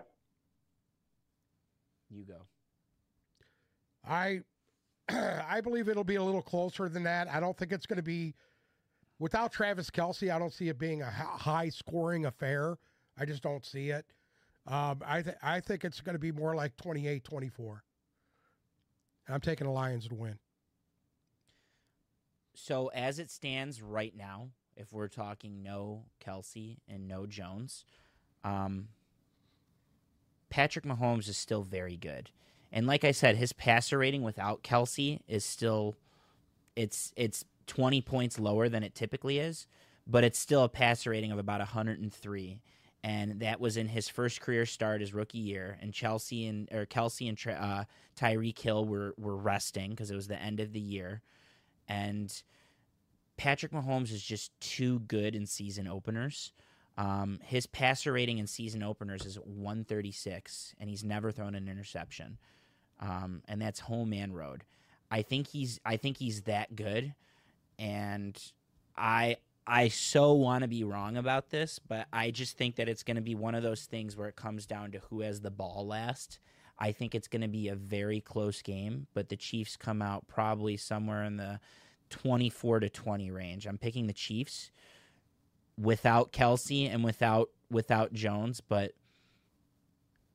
You go. I I believe it'll be a little closer than that. I don't think it's going to be without Travis Kelce. I don't see it being a high scoring affair. I just don't see it. Um, I th- I think it's going to be more like 28-24. I'm taking the Lions to win. So as it stands right now, if we're talking no Kelce and no Jones, um, Patrick Mahomes is still very good. And like I said, his passer rating without Kelce is still it's it's 20 points lower than it typically is, but it's still a passer rating of about 103. And that was in his first career start his rookie year. And Chelsea and or Kelce and uh, Tyreek Hill were were resting because it was the end of the year. And Patrick Mahomes is just too good in season openers. Um, his passer rating in season openers is 136, and he's never thrown an interception. Um, and that's home and road. I think he's I think he's that good, and I I so want to be wrong about this, but I just think that it's going to be one of those things where it comes down to who has the ball last. I think it's going to be a very close game, but the Chiefs come out probably somewhere in the 24 to 20 range. I'm picking the Chiefs without Kelce and without without Jones, but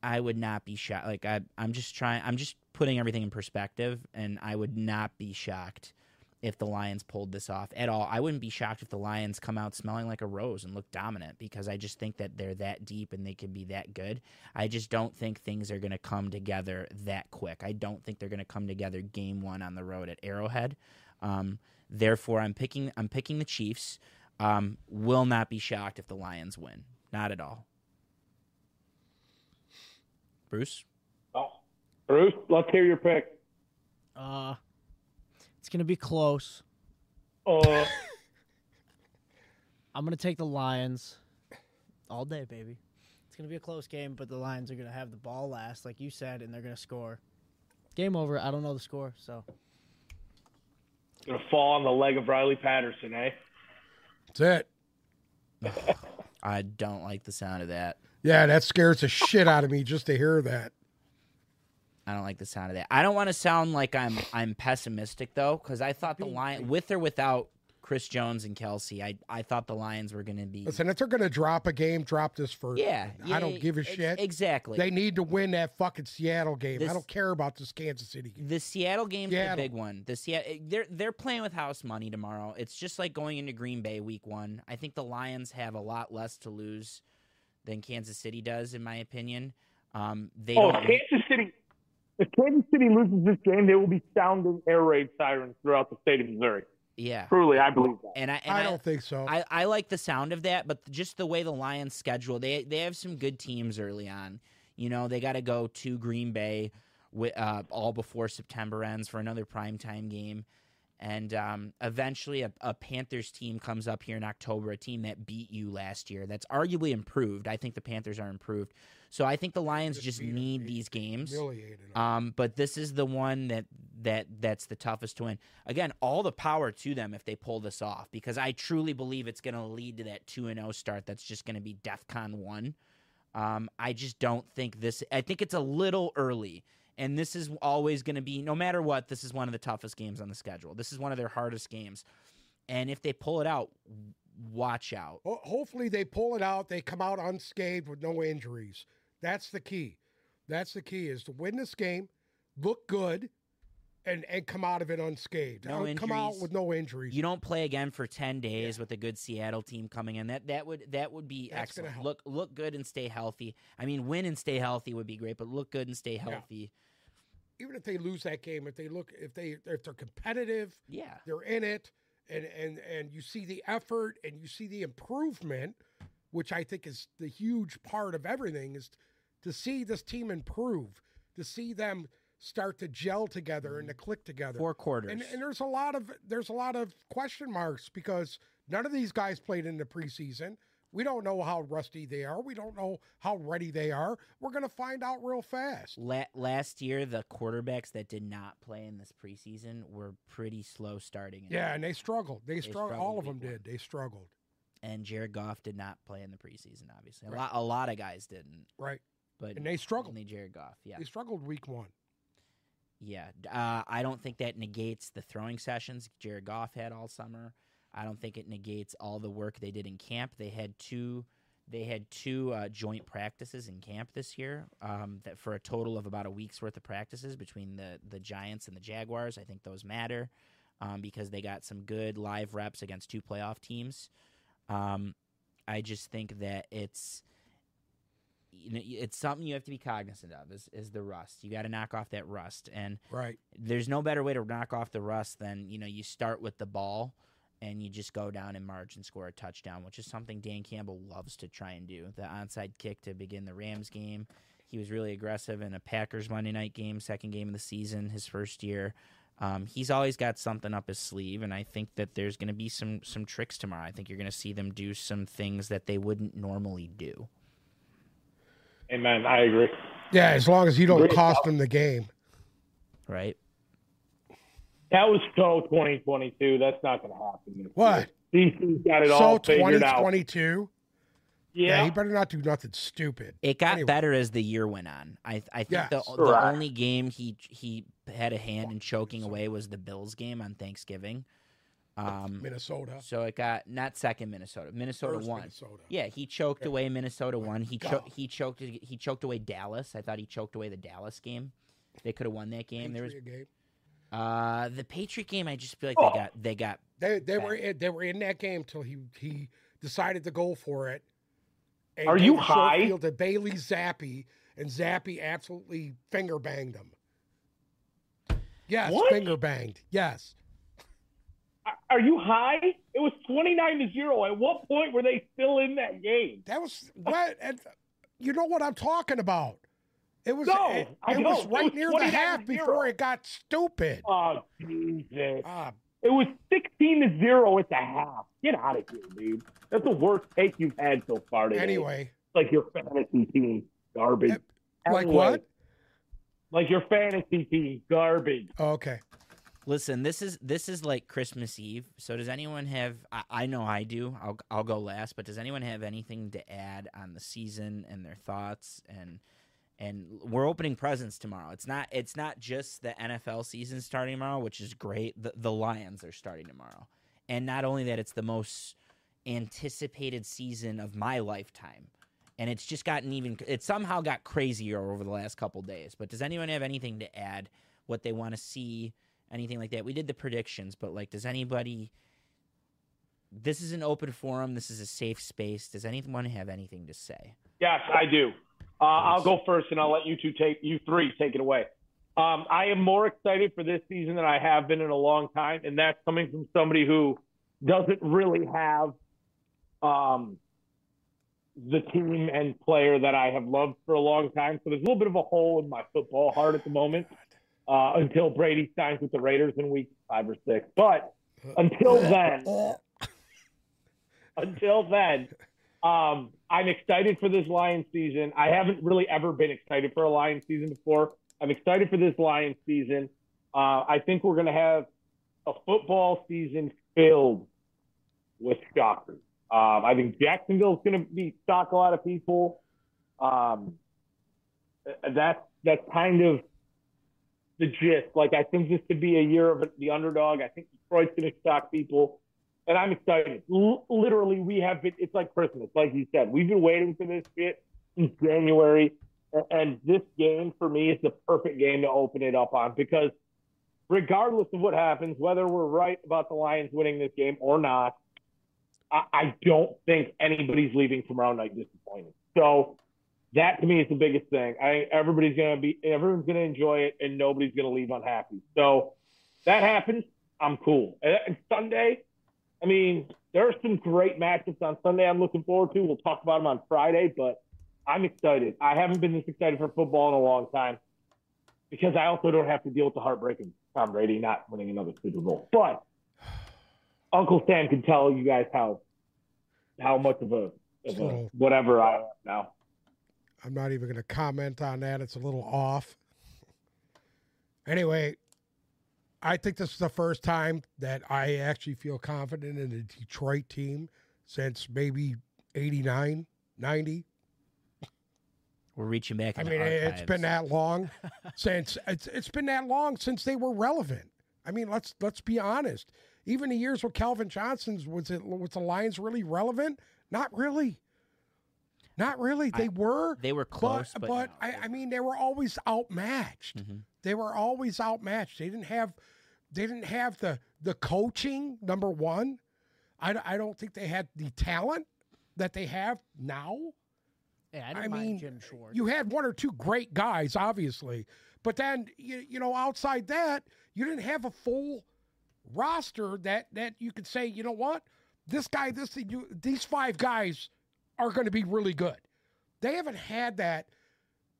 I would not be shocked. Like I, I'm just trying. I'm just putting everything in perspective, and I would not be shocked if the Lions pulled this off at all. I wouldn't be shocked if the Lions come out smelling like a rose and look dominant because I just think that they're that deep and they can be that good. I just don't think things are going to come together that quick. I don't think they're going to come together game one on the road at Arrowhead. Um, therefore, I'm picking. I'm picking the Chiefs. Um, will not be shocked if the Lions win. Not at all. Bruce. Oh, Bruce, let's hear your pick. Uh, it's gonna be close. Uh, I'm gonna take the Lions all day, baby. It's gonna be a close game, but the Lions are gonna have the ball last, like you said, and they're gonna score. Game over. I don't know the score, so gonna fall on the leg of Riley Patterson, eh? That's it. I don't like the sound of that. Yeah, that scares the shit out of me just to hear that. I don't like the sound of that. I don't want to sound like I'm I'm pessimistic though, because I thought the Lion with or without Chris Jones and Kelce, I I thought the Lions were going to be. Listen, if they're going to drop a game, drop this first. yeah, I don't give a ex- shit. Exactly. They need to win that fucking Seattle game. This- I don't care about this Kansas City game. the Seattle game's the Seattle. big one. The Seattle they're they're playing with house money tomorrow. It's just like going into Green Bay week one. I think the Lions have a lot less to lose than Kansas City does, in my opinion. Um, they Oh, don't. Kansas City. If Kansas City loses this game, they will be sounding air raid sirens throughout the state of Missouri. Yeah. Truly, I believe that. And I and I I, don't think so. I, I like the sound of that, but just the way the Lions schedule, they they have some good teams early on. You know, they got to go to Green Bay with, uh, all before September ends for another primetime game. And um, eventually, a, a Panthers team comes up here in October, a team that beat you last year. That's arguably improved. I think the Panthers are improved. So I think the Lions Just just need these games. Um, but this is the one that that that's the toughest to win. Again, all the power to them if they pull this off, because I truly believe it's going to lead to that two and zero start. That's just going to be DefCon one. Um, I just don't think this. I think it's a little early, and this is always going to be no matter what. This is one of the toughest games on the schedule. This is one of their hardest games, and if they pull it out, watch out. Ho- hopefully they pull it out. They come out unscathed with no injuries. That's the key. That's the key is to win this game, look good, and and come out of it unscathed. No come out with no injuries. You don't play again for ten days with a good Seattle team coming in. That that would that would be That's excellent. Look look good and stay healthy. I mean, win and stay healthy would be great, but look good and stay healthy. Even if they lose that game, if they look, if they if they're competitive, Yeah, they're in it, and and and you see the effort and you see the improvement, which I think is the huge part of everything is to see this team improve, to see them start to gel together and to mm-hmm. click together. four quarters. And, and there's a lot of there's a lot of question marks because none of these guys played in the preseason. We don't know how rusty they are. We don't know how ready they are. We're going to find out real fast. La- last year, the quarterbacks that did not play in this preseason were pretty slow starting. Yeah, and they struggled. They, struggled. struggled All of them did. They struggled. And Jared Goff did not play in the preseason. Obviously, a Right. lot a lot of guys didn't, Right. but And they struggled. Only Jared Goff. Yeah, They struggled week one. Yeah, uh, I don't think that negates the throwing sessions Jared Goff had all summer. I don't think it negates all the work they did in camp. They had two, they had two uh, joint practices in camp this year. Um, that for a total of about a week's worth of practices between the the Giants and the Jaguars. I think those matter um, because they got some good live reps against two playoff teams. Um, I just think that it's you know it's something you have to be cognizant of is is the rust. You got to knock off that rust, and Right. there's no better way to knock off the rust than you know you start with the ball and you just go down and march and score a touchdown, which is something Dan Campbell loves to try and do. The onside kick to begin the Rams game. He was really aggressive in a Packers Monday night game, second game of the season, his first year. Um, he's always got something up his sleeve, and I think that there's going to be some some tricks tomorrow. I think you're going to see them do some things that they wouldn't normally do. Amen. I agree. Yeah, as long as you don't Great. cost them the game. Right? That was so 2022. That's not going to happen. this What? year. DC's got it So all figured out. 2022. Yeah. Yeah. he better not do nothing stupid. It got Anyway. better as the year went on. I I think Yes. the the Correct. only game he he had a hand in choking away was the Bills game on Thanksgiving. Um, Minnesota. so it got not second Minnesota. Minnesota First won. Minnesota. Yeah, he choked Okay. away Minnesota won. He cho- he choked he choked away Dallas. I thought he choked away the Dallas game. They could have won that game. There was game. uh the Patriot game. I just feel like Oh. they got they got They they were in, they were in that game till he he decided to go for it. And Are you a short high? To Bailey Zappe, and Zappe absolutely finger banged him. Yes, What? finger banged. Yes. Are you high? It was 29 to 0. At what point were they still in that game? That was what and you know what I'm talking about. It was No, it, I it was don't. It right was near the half before it got stupid. Oh, Jesus. Ah, It was 16 to 0 at the half. Get out of here, dude. That's the worst take you've had so far today. anyway, Like your fantasy team. Garbage. Yep. like Anyway, what? Like your fantasy team. Garbage. Oh, okay. Listen, this is this is like Christmas Eve. So does anyone have? I, I know I do. I'll I'll go last. But does anyone have anything to add on the season and their thoughts? And and we're opening presents tomorrow. It's not it's not just the NFL season starting tomorrow, which is great. The the Lions are starting tomorrow, and not only that, it's the most anticipated season of my lifetime. And it's just gotten even. It somehow got crazier over the last couple days. But does anyone have anything to add? What they want to see? anything like that. We did the predictions, but like, does anybody? This is an open forum. This is a safe space. Does anyone have anything to say? Yes, I do. Uh, I'll go first, and I'll let you two take you three take it away. Um, I am more excited for this season than I have been in a long time, and that's coming from somebody who doesn't really have um, the team and player that I have loved for a long time. So there's a little bit of a hole in my football heart at the moment uh, until Brady signs with the Raiders in week five or six. But until then, until then, um, I'm excited for this Lions season. I haven't really ever been excited for a Lions season before. I'm excited for this Lions season. Uh, I think we're going to have a football season filled with shockers. Um, I think Jacksonville is going to be shock a lot of people. Um, that's that's kind of the gist. Like I think this could be a year of the underdog. I think Detroit's going to shock people, and I'm excited. L- literally, we have been. It's like Christmas, like you said. We've been waiting for this shit since January, and this game for me is the perfect game to open it up on because regardless of what happens, whether we're right about the Lions winning this game or not, I, don't think anybody's leaving tomorrow night disappointed. So that to me is the biggest thing. I everybody's gonna be everyone's gonna enjoy it and nobody's gonna leave unhappy. So that happens, I'm cool. And, and Sunday, I mean, there are some great matchups on Sunday I'm looking forward to. We'll talk about them on Friday, but I'm excited. I haven't been this excited for football in a long time because I also don't have to deal with the heartbreak heartbreaking Tom Brady not winning another Super Bowl. But Uncle Sam can tell you guys how how much of a, of a whatever I am now. I'm not even going to comment on that. It's a little off. Anyway, I think this is the first time that I actually feel confident in the Detroit team since maybe 89, 90. We're reaching back. I mean, it's been that long since it's it's been that long since they were relevant. I mean, let's let's be honest. Even the years with Calvin Johnson's was it was the Lions really relevant? Not really. Not really. They I, were. They were close, but, but, but no, I, I, mean, they were always outmatched. Mm-hmm. They were always outmatched. They didn't have, they didn't have the the coaching. Number one, I, I don't think they had the talent that they have now. Yeah, I, I mean, Jim Schwartz. You had one or two great guys, obviously, but then you, you know outside that, you didn't have a full roster that that you could say, you know what, this guy, this you, these five guys are going to be really good. They haven't had that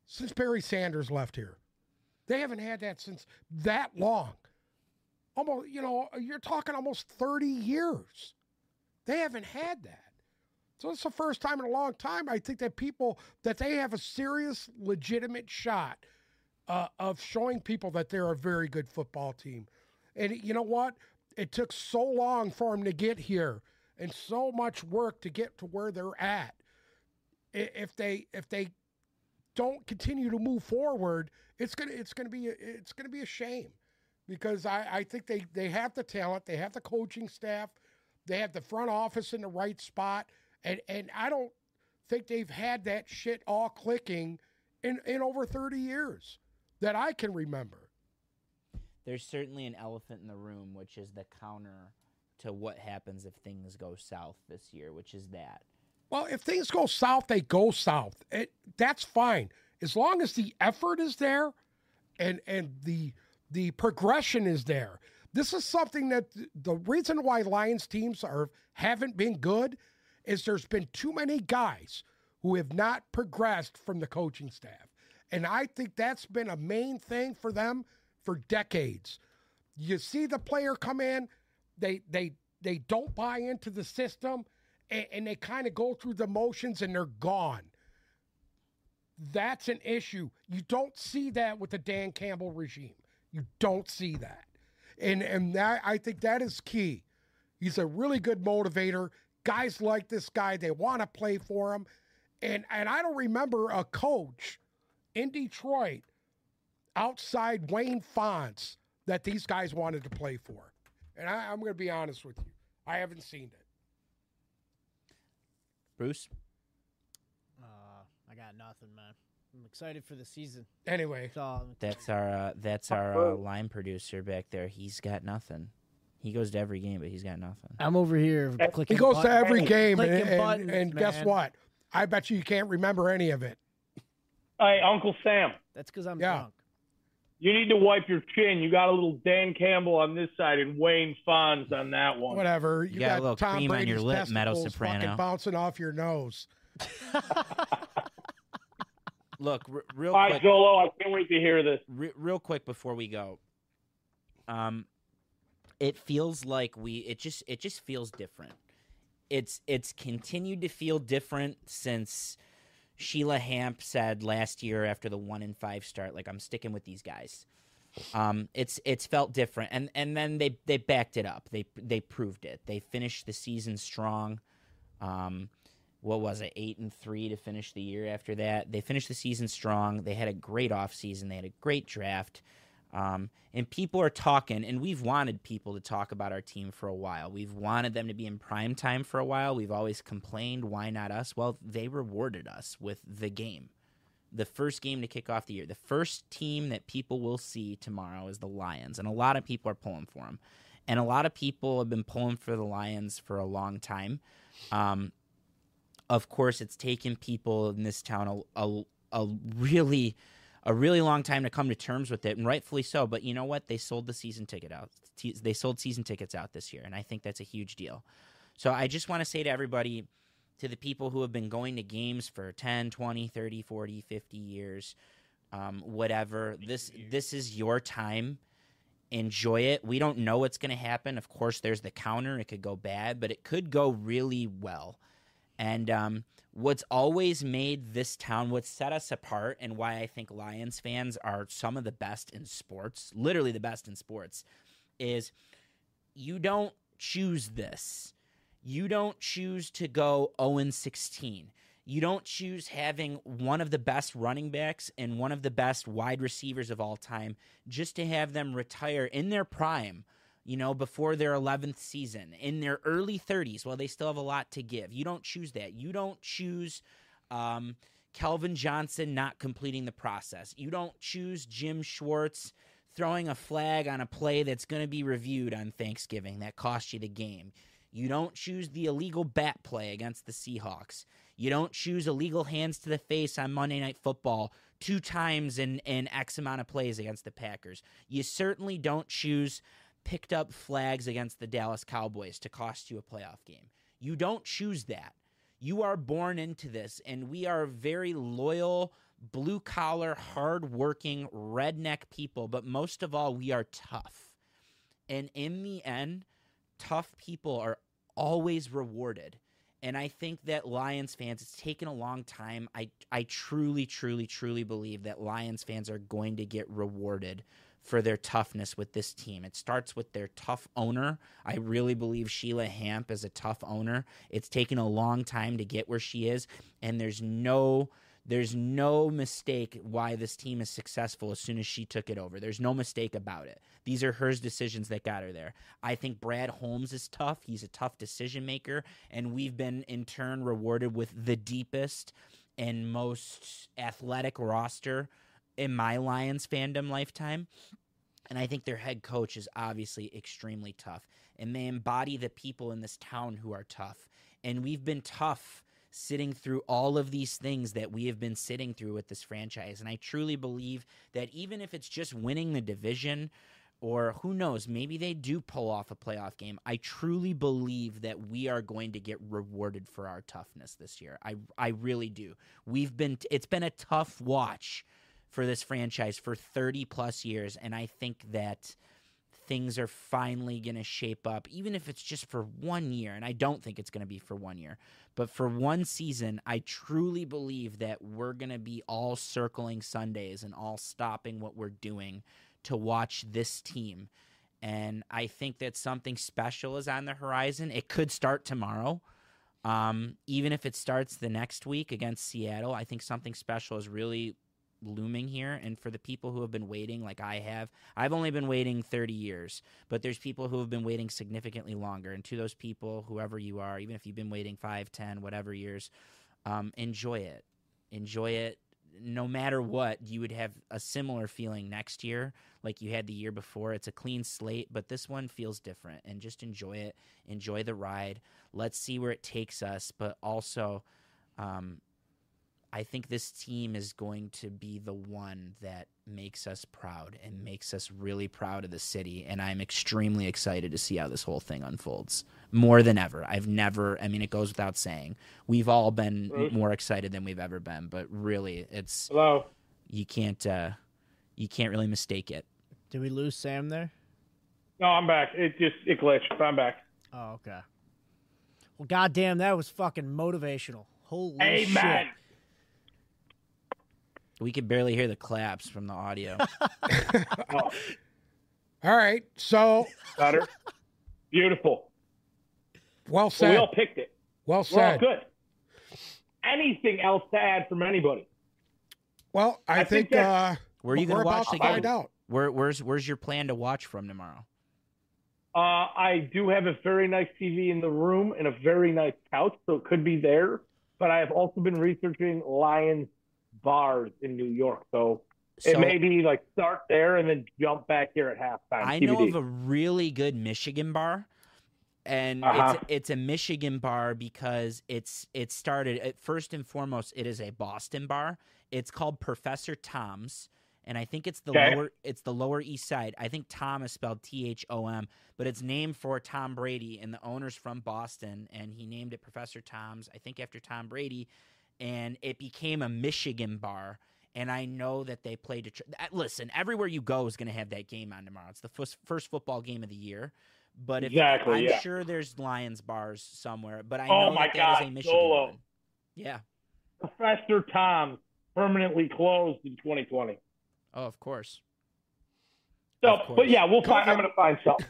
since Barry Sanders left here. They haven't had that since that long. Almost, you know, you're talking almost 30 years. They haven't had that. So it's the first time in a long time I think that people that they have a serious, legitimate shot uh, of showing people that they're a very good football team. And you know what? It took so long for them to get here and so much work to get to where they're at. If they if they don't continue to move forward, it's gonna it's gonna be a, it's gonna be a shame because I, I think they they have the talent, they have the coaching staff, they have the front office in the right spot, and and I don't think they've had that shit all clicking in in over thirty years that I can remember. There's certainly an elephant in the room, which is the counter to what happens if things go south this year, which is that. Well, if things go south, they go south. It, that's fine as long as the effort is there, and and the the progression is there. This is something that the reason why Lions teams are haven't been good is there's been too many guys who have not progressed from the coaching staff. And I think that's been a main thing for them for decades. You see the player come in, they they they don't buy into the system and, and they kind of go through the motions and they're gone. That's an issue. You don't see that with the Dan Campbell regime. You don't see that. And and that I think that is key. He's a really good motivator. Guys like this guy, they want to play for him. And and I don't remember a coach in Detroit outside Wayne Fontes that these guys wanted to play for. And I, I'm going to be honest with you, I haven't seen it. Bruce? Uh, I got nothing, man. I'm excited for the season. Anyway, So, That's our uh, that's our uh, line producer back there. He's got nothing. He goes to every game, but he's got nothing. I'm over here He clicking. he goes to every game, and, Clicking and, buttons, and guess what? I bet you you can't remember any of it. Hey, Uncle Sam. That's because I'm Yeah. drunk. You need to wipe your chin. You got a little Dan Campbell on this side and Wayne Fonz on that one. Whatever. You, You got a little Tom cream on your lip, Meadow Soprano. fucking bouncing off your nose. Look, r- real All right, quick. Zolo, I can't wait to hear this. re- real quick before we go um it feels like we it just it just feels different it's it's continued to feel different since sheila hamp said last year after the one in five start like i'm sticking with these guys. Um it's it's felt different. And and then they they backed it up. They they proved it. They finished the season strong. Um what was it? Eight and three to finish the year after that. They finished the season strong. They had a great offseason they had a great draft um, and people are talking and we've wanted people to talk about our team for a while. We've wanted them to be in prime time for a while. We've always complained why not us? Well they rewarded us with the game. The first game to kick off the year the first team that people will see tomorrow is the lions and a lot of people are pulling for them and a lot of people have been pulling for the lions for a long time. Um, of course, it's taken people in this town a, a, a really a really long time to come to terms with it, and rightfully so. But you know what? They sold the season ticket out. They sold season tickets out this year, and I think that's a huge deal. So I just want to say to everybody, to the people who have been going to games for 10, 20, 30, 40, 50 years, um, whatever, this this is your time. Enjoy it. We don't know what's going to happen. Of course, there's the counter. It could go bad, but it could go really well. And um, what's always made this town, what set us apart, and why I think Lions fans are some of the best in sports, literally the best in sports, is you don't choose this. You don't choose to go 0 16. You don't choose having one of the best running backs and one of the best wide receivers of all time just to have them retire in their prime you know, before their 11th season, in their early 30s, while they still have a lot to give. You don't choose that. You don't choose um, Calvin Johnson not completing the process. You don't choose Jim Schwartz throwing a flag on a play that's going to be reviewed on Thanksgiving that cost you the game. You don't choose the illegal bat play against the Seahawks. You don't choose illegal hands to the face on Monday Night Football two times in, in X amount of plays against the Packers. You certainly don't choose picked up flags against the Dallas Cowboys to cost you a playoff game. You don't choose that. You are born into this, and we are very loyal, blue collar, hard working, redneck people, but most of all, we are tough. And in the end, tough people are always rewarded. And I think that Lions fans, it's taken a long time. I, I truly, truly, truly believe that Lions fans are going to get rewarded for their toughness with this team. It starts with their tough owner. I really believe Sheila Hamp is a tough owner. It's taken a long time to get where she is, and there's no there's no mistake why this team is successful as soon as she took it over. There's no mistake about it. These are her decisions that got her there. I think Brad Holmes is tough. He's a tough decision maker, and we've been in turn rewarded with the deepest and most athletic roster in my Lions fandom lifetime. And I think their head coach is obviously extremely tough. And they embody the people in this town who are tough. And we've been tough sitting through all of these things that we have been sitting through with this franchise. And I truly believe that even if it's just winning the division, or who knows, maybe they do pull off a playoff game. I truly believe that we are going to get rewarded for our toughness this year. I I really do. We've been it's been a tough watch for this franchise for 30 plus years and I think that things are finally going to shape up even if it's just for 1 year and I don't think it's going to be for 1 year but for one season I truly believe that we're going to be all circling Sundays and all stopping what we're doing to watch this team and I think that something special is on the horizon. It could start tomorrow um, even if it starts the next week against Seattle I think something special is really looming here and for the people who have been waiting like I have I've only been waiting 30 years but there's people who have been waiting significantly longer and to those people whoever you are even if you've been waiting 5 10 whatever years um, enjoy it. Enjoy it. No matter what you would have a similar feeling next year like you had the year before. It's a clean slate but this one feels different and just enjoy it. Enjoy the ride. Let's see where it takes us but also um, I think this team is going to be the one that makes us proud and makes us really proud of the city. And I'm extremely excited to see how this whole thing unfolds more than ever. I've never, I mean, it goes without saying, we've all been Bruce? more excited than we've ever been, but really, it's, Hello. you can't, uh, you can't really mistake it. Did we lose Sam there? No, I'm back. It just it glitched. but I'm back. Oh, okay. Well, goddamn, that was fucking motivational. Holy shit. Amen. shit! We could barely hear the claps from the audio. Oh, All right. So better. Beautiful. well So we all picked it. Well We're all said. good. Anything else to add from anybody? Well, I, I think, think uh, Where are you we're going to watch about the to game? out. Where, where's, where's your plan to watch from tomorrow? Uh, I do have a very nice TV in the room and a very nice couch, so it could be there. But I have also been researching Lions bars in New York, so, it may be like start there and then jump back here at halftime. I know of a really good Michigan bar, and Uh-huh. it's it's a Michigan bar because it's it started at first and foremost it is a Boston bar. It's called Professor Tom's, and I think it's the Okay. lower it's the Lower East Side. I think Tom is spelled T H O M, but it's named for Tom Brady, and the owner's from Boston, and he named it Professor Tom's. I think after Tom Brady, and it became a Michigan bar. And I know that they play Detroit. Listen, everywhere you go is going to have that game on tomorrow. It's the first, first football game of the year. But if, Exactly, I'm yeah. sure there's Lions bars somewhere. But I Oh know my that that is God, a Michigan Solo. one. Yeah. Professor Tom permanently closed in 2020. Oh, of course, So, Of course. but yeah, we'll find. I'm going to find something.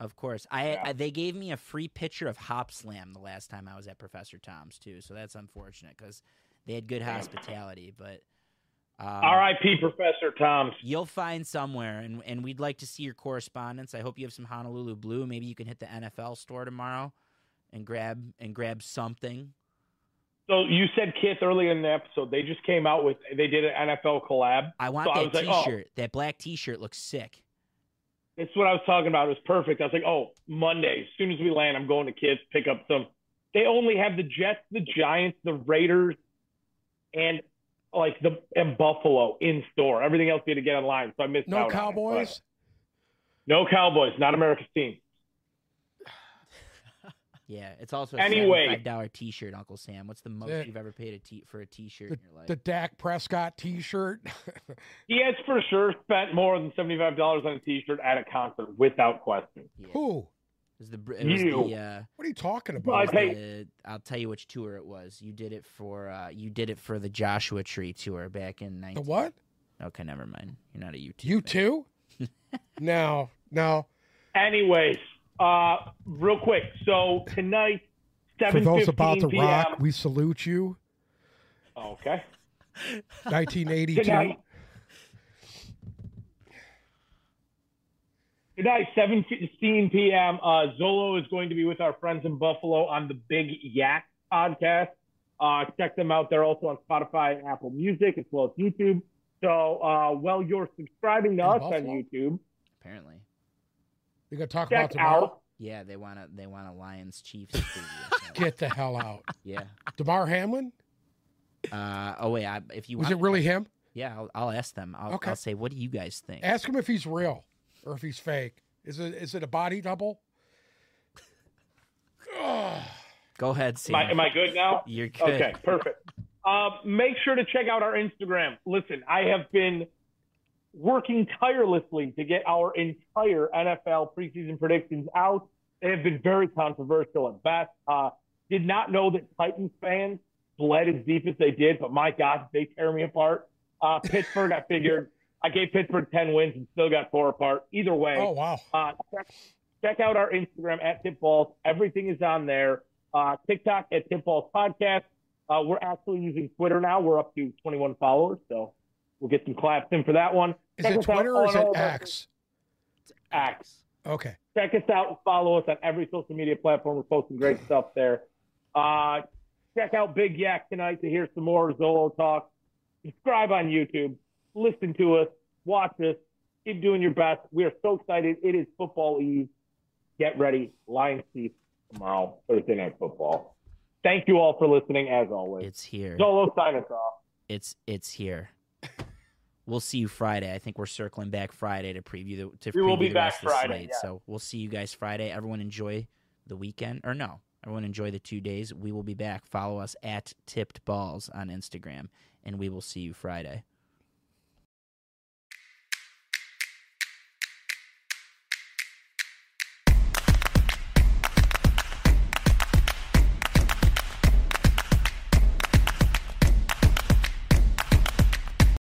Of course. I, Yeah. I they gave me a free pitcher of Hop Slam the last time I was at Professor Tom's too. So that's unfortunate because they had good hospitality. But um, R.I.P. Professor Tom's. You'll find somewhere, and, and we'd like to see your correspondence. I hope you have some Honolulu blue. Maybe you can hit the NFL store tomorrow and grab and grab something. So you said Kith earlier in the episode. They just came out with. They did an NFL collab. I want So I that was like, oh. T-shirt. That black T-shirt looks sick. That's what I was talking about. It was perfect. I was like, oh, Monday. As soon as we land, I'm going to Kith pick up some. They only have the Jets, the Giants, the Raiders, and like the and Buffalo in store. Everything else you had to get online, so I missed No out. it, Cowboys. no Cowboys. Not America's team. Yeah, it's also a Anyway. five dollar T-shirt, Uncle Sam. What's the most Yeah. you've ever paid a t- for a T-shirt in your life? The Dak Prescott T-shirt. He has for sure spent more than seventy five dollars on a T-shirt at a concert, without question. yeah. Who? It the, br- it was You. the, uh, What are you talking Well, I about? the- I'll tell you which tour it was. You did it for uh, you did it for the Joshua Tree tour back in 19- The what? Okay, never mind. You're not a U2. You fan. too? no, no. Anyways, uh, real quick. So tonight, For seven those about fifteen p.m. rock, we salute you. Okay. 1982. Good night. Tonight, 7.15 p.m., uh, Zolo is going to be with our friends in Buffalo on the Big Yak podcast. Uh, check them out. They're also on Spotify and Apple Music as well as YouTube. So uh, while you're subscribing to In us Buffalo? on YouTube, Apparently, You gonna talk about check tomorrow? out yeah. They want to. They want a Lions Chiefs Get the hell out. yeah. Damar Hamlin? Uh, oh wait. I, if you Was want, it really him? Yeah, I'll, I'll ask them. I'll, Okay. I'll say, what do you guys think? Ask him if he's real or if he's fake. Is it is it a body double? Go ahead, Sam. Am I, am I good now? You're good. Okay, perfect. Uh, make sure to check out our Instagram. Listen, I have been working tirelessly to get our entire NFL preseason predictions out. They have been very controversial at best. Uh, did not know that Titans fans bled as deep as they did, but my God, they tear me apart. Uh, Pittsburgh, I figured I gave Pittsburgh 10 wins and still got four apart. Either way, Oh wow. uh, check, check out our Instagram at Tipballs. Everything is on there. Uh, TikTok at Tipballs Podcast. Uh, we're actually using Twitter now. We're up to 21 followers, so we'll get some claps in for that one. Is Check it us out Twitter or is it all of our- X? X. Okay. Check us out and follow us on every social media platform. We're posting great stuff there. Uh, check out Big Yak tonight to hear some more Zolo talk. Subscribe on YouTube. Listen to us. Watch us. Keep doing your best. We are so excited. It is football eve. Get ready. Lions Chiefs tomorrow, Thursday night football. Thank you all for listening, as always. It's here. Zolo, sign us off. It's it's here. We'll see you Friday. I think we're circling back Friday to preview the to We will be the back rest of the Friday, slate. yeah. So we'll see you guys Friday. Everyone enjoy the weekend, or no? Everyone enjoy the two days. We will be back. Follow us at Tipped Balls on Instagram, and we will see you Friday.